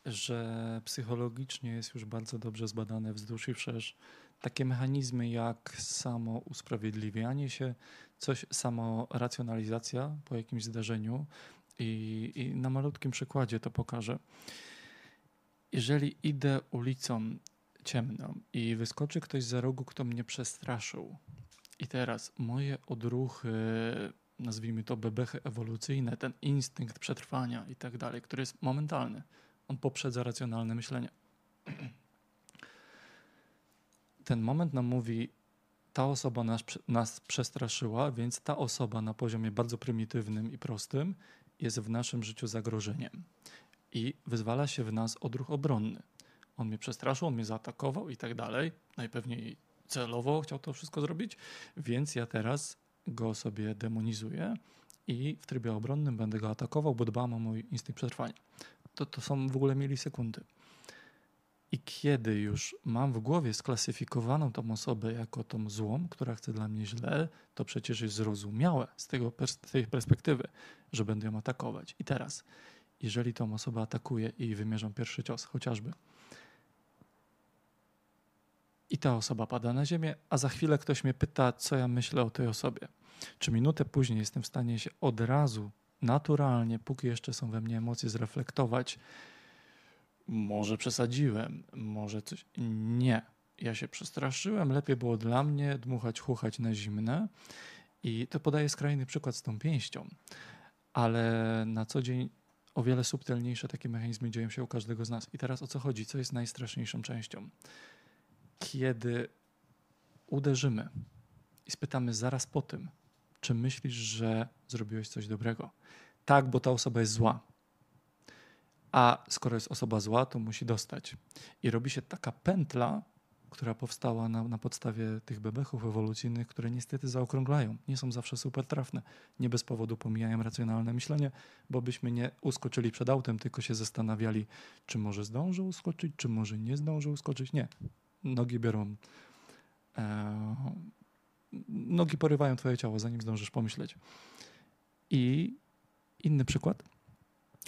że psychologicznie jest już bardzo dobrze zbadane wzdłuż i wszerz takie mechanizmy jak samo usprawiedliwianie się, coś, samo racjonalizacja po jakimś zdarzeniu i, i na malutkim przykładzie to pokażę. Jeżeli idę ulicą ciemną i wyskoczy ktoś za rogu, kto mnie przestraszył, i teraz moje odruchy, nazwijmy to bebechy ewolucyjne, ten instynkt przetrwania i tak dalej, który jest momentalny, on poprzedza racjonalne myślenie. Ten moment nam mówi, ta osoba nas, nas przestraszyła, więc ta osoba na poziomie bardzo prymitywnym i prostym jest w naszym życiu zagrożeniem i wyzwala się w nas odruch obronny. On mnie przestraszył, on mnie zaatakował i tak dalej. Najpewniej celowo chciał to wszystko zrobić, więc ja teraz go sobie demonizuję i w trybie obronnym będę go atakował, bo dbam o mój instynkt przetrwania. To, to są w ogóle milisekundy. I kiedy już mam w głowie sklasyfikowaną tą osobę jako tą złą, która chce dla mnie źle, to przecież jest zrozumiałe z, tego, z tej perspektywy, że będę ją atakować. I teraz, jeżeli tą osobę atakuję i wymierzam pierwszy cios, chociażby, i ta osoba pada na ziemię, a za chwilę ktoś mnie pyta, co ja myślę o tej osobie. Czy minutę później jestem w stanie się od razu, naturalnie, póki jeszcze są we mnie emocje, zreflektować, może przesadziłem, może coś. Nie. Ja się przestraszyłem, lepiej było dla mnie dmuchać, chuchać na zimne. I to podaję skrajny przykład z tą pięścią. Ale na co dzień o wiele subtelniejsze takie mechanizmy dzieją się u każdego z nas. I teraz o co chodzi? Co jest najstraszniejszą częścią? Kiedy uderzymy i spytamy zaraz po tym, czy myślisz, że zrobiłeś coś dobrego? Tak, bo ta osoba jest zła a skoro jest osoba zła, to musi dostać. I robi się taka pętla, która powstała na, na podstawie tych bebechów ewolucyjnych, które niestety zaokrąglają. Nie są zawsze super trafne. Nie bez powodu pomijają racjonalne myślenie, bo byśmy nie uskoczyli przed autem, tylko się zastanawiali, czy może zdążę uskoczyć, czy może nie zdążę uskoczyć. Nie. Nogi biorą. E, nogi porywają twoje ciało, zanim zdążysz pomyśleć. I inny przykład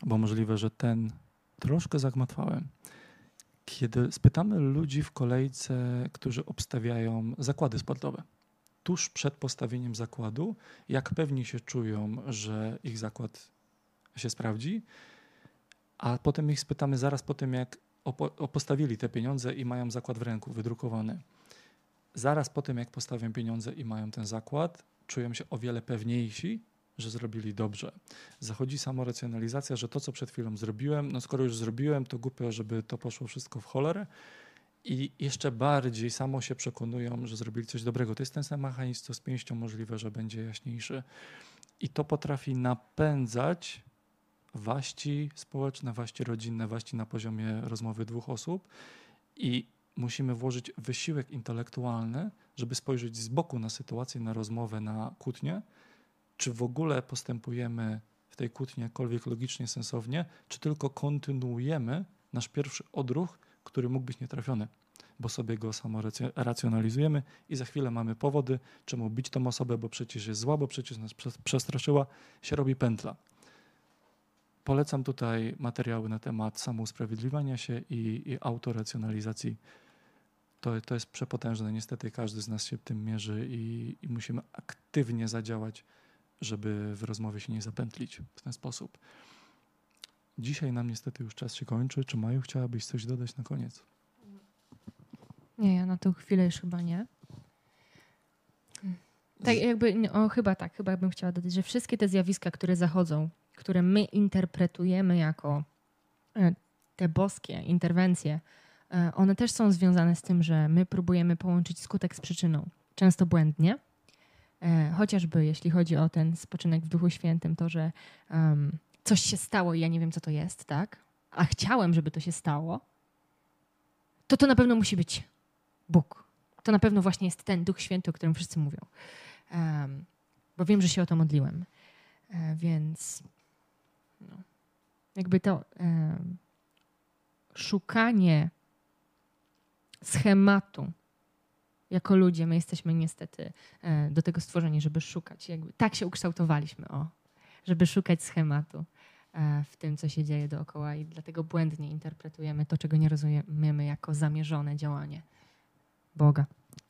bo możliwe, że ten troszkę zagmatwałem. Kiedy spytamy ludzi w kolejce, którzy obstawiają zakłady sportowe, tuż przed postawieniem zakładu, jak pewni się czują, że ich zakład się sprawdzi, a potem ich spytamy zaraz po tym, jak postawili te pieniądze i mają zakład w ręku wydrukowany. Zaraz po tym, jak postawią pieniądze i mają ten zakład, czują się o wiele pewniejsi, że zrobili dobrze. Zachodzi samoracjonalizacja, że to, co przed chwilą zrobiłem, no skoro już zrobiłem, to głupio, żeby to poszło wszystko w cholerę. I jeszcze bardziej samo się przekonują, że zrobili coś dobrego. To jest ten sam mechanizm, co z pięścią możliwe, że będzie jaśniejszy. I to potrafi napędzać waści społeczne, waści rodzinne, waści na poziomie rozmowy dwóch osób. I musimy włożyć wysiłek intelektualny, żeby spojrzeć z boku na sytuację, na rozmowę, na kłótnię czy w ogóle postępujemy w tej kłótni jakkolwiek logicznie, sensownie, czy tylko kontynuujemy nasz pierwszy odruch, który mógł być nietrafiony, bo sobie go samo racjonalizujemy i za chwilę mamy powody, czemu bić tą osobę, bo przecież jest zła, bo przecież nas przestraszyła, się robi pętla. Polecam tutaj materiały na temat samousprawiedliwiania się i, i autoracjonalizacji. To, to jest przepotężne. Niestety każdy z nas się tym mierzy i, i musimy aktywnie zadziałać żeby w rozmowie się nie zapętlić w ten sposób. Dzisiaj nam niestety już czas się kończy. Czy Maju chciałabyś coś dodać na koniec?
Nie, ja na tą chwilę już chyba nie. Tak jakby, o, chyba tak, chyba bym chciała dodać, że wszystkie te zjawiska, które zachodzą, które my interpretujemy jako e, te boskie interwencje, e, one też są związane z tym, że my próbujemy połączyć skutek z przyczyną, często błędnie. E, chociażby jeśli chodzi o ten spoczynek w Duchu Świętym, to, że um, coś się stało i ja nie wiem, co to jest, tak? A chciałem, żeby to się stało, to to na pewno musi być Bóg. To na pewno właśnie jest ten Duch Święty, o którym wszyscy mówią. Um, bo wiem, że się o to modliłem. E, więc No. Jakby to em, szukanie schematu jako ludzie, my jesteśmy niestety e, do tego stworzeni, żeby szukać. Jakby, tak się ukształtowaliśmy, o, żeby szukać schematu e, w tym, co się dzieje dookoła i dlatego błędnie interpretujemy to, czego nie rozumiemy jako zamierzone działanie Boga.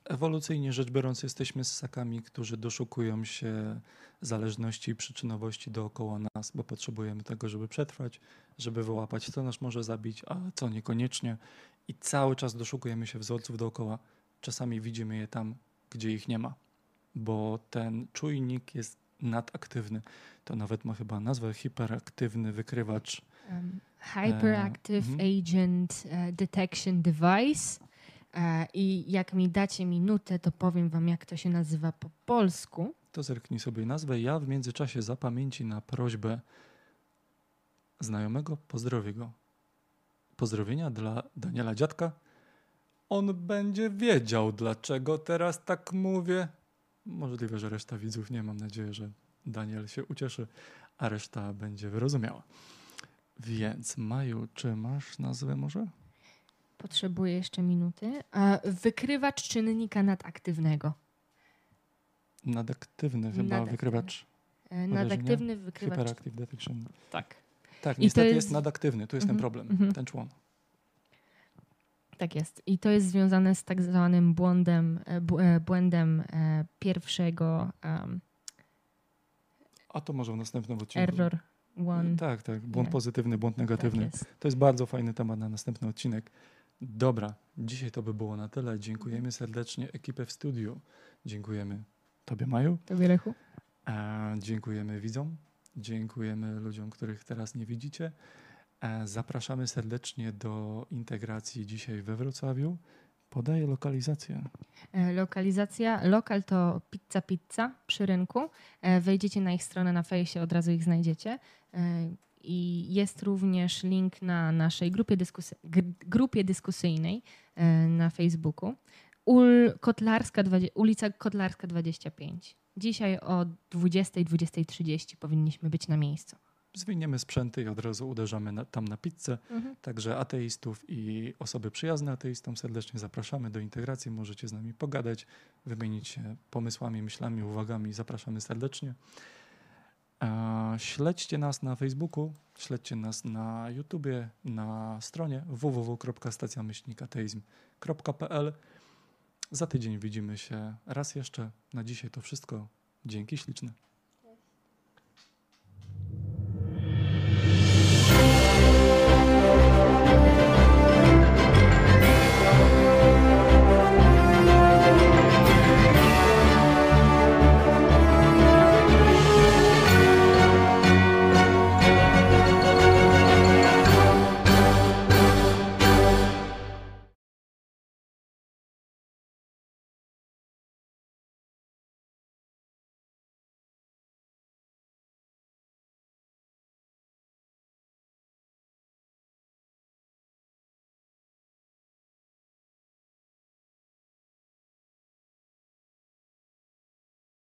Ewolucyjnie rzecz biorąc, jesteśmy ssakami, którzy doszukują się zależności i przyczynowości dookoła nas, bo potrzebujemy tego, żeby przetrwać, żeby wyłapać, co nas może zabić, a co niekoniecznie. I cały czas doszukujemy się wzorców dookoła. Czasami widzimy je tam, gdzie ich nie ma, bo ten czujnik jest nadaktywny. To nawet ma chyba nazwę hiperaktywny wykrywacz.
Um, Hyperactive
mhm.
Agent e, Detection Device. E, I jak mi dacie minutę, to powiem wam, jak to się nazywa po polsku.
To zerknij sobie nazwę. Ja w międzyczasie zapamięci na prośbę znajomego pozdrowię go. Pozdrowienia dla Daniela Dziadka. On będzie wiedział, dlaczego teraz tak mówię. Możliwe, że reszta widzów nie. Mam nadzieję, że Daniel się ucieszy, a reszta będzie wyrozumiała. Więc, Maju, czy masz nazwę może?
Potrzebuję jeszcze minuty. Wykrywacz czynnika nadaktywnego.
Nadaktywny chyba
Nadaktywny.
wykrywacz.
E, Nadaktywny wykrywacz.
Hyperactive Detection.
Tak.
Tak,
I to
niestety jest...
jest-
nadaktywny. Tu jest ten
Mhm,
problem,
mhm.
ten człon.
Tak jest. I to jest związane z tak zwanym błędem, e, e, błędem pierwszego um,
A to może w następnym odcinku.
error one.
Tak, tak. Błąd
Nie.
pozytywny, błąd negatywny.
Tak jest.
to jest bardzo fajny temat na następny odcinek. Dobra, dzisiaj to by było na tyle. Dziękujemy serdecznie ekipę w studiu. Dziękujemy Tobie, Maju.
Tobie, Lechu?
E, dziękujemy widzom. Dziękujemy ludziom, których teraz nie widzicie. E, zapraszamy serdecznie do integracji dzisiaj we Wrocławiu. Podaję lokalizację.
E, Lokalizacja, lokal to Pizza Pizza przy rynku. E, Wejdziecie na ich stronę na fejsie, od razu ich znajdziecie. I jest również link na naszej grupie, dyskusy, gr- grupie dyskusyjnej e, na Facebooku. Ul, Kotlarska, 20, ulica Kotlarska 25. Dzisiaj o 20.00-20.30 powinniśmy być na miejscu.
Zwiniemy sprzęty i od razu uderzamy na, tam na pizzę. Także ateistów i osoby przyjazne ateistom serdecznie zapraszamy do integracji. Możecie z nami pogadać, wymienić się pomysłami, myślami, uwagami. Zapraszamy serdecznie. Śledźcie nas na Facebooku, śledźcie nas na YouTubie, na stronie www.stacjamyślnikateizm.pl. Za tydzień widzimy się raz jeszcze. Na dzisiaj to wszystko. Dzięki śliczne.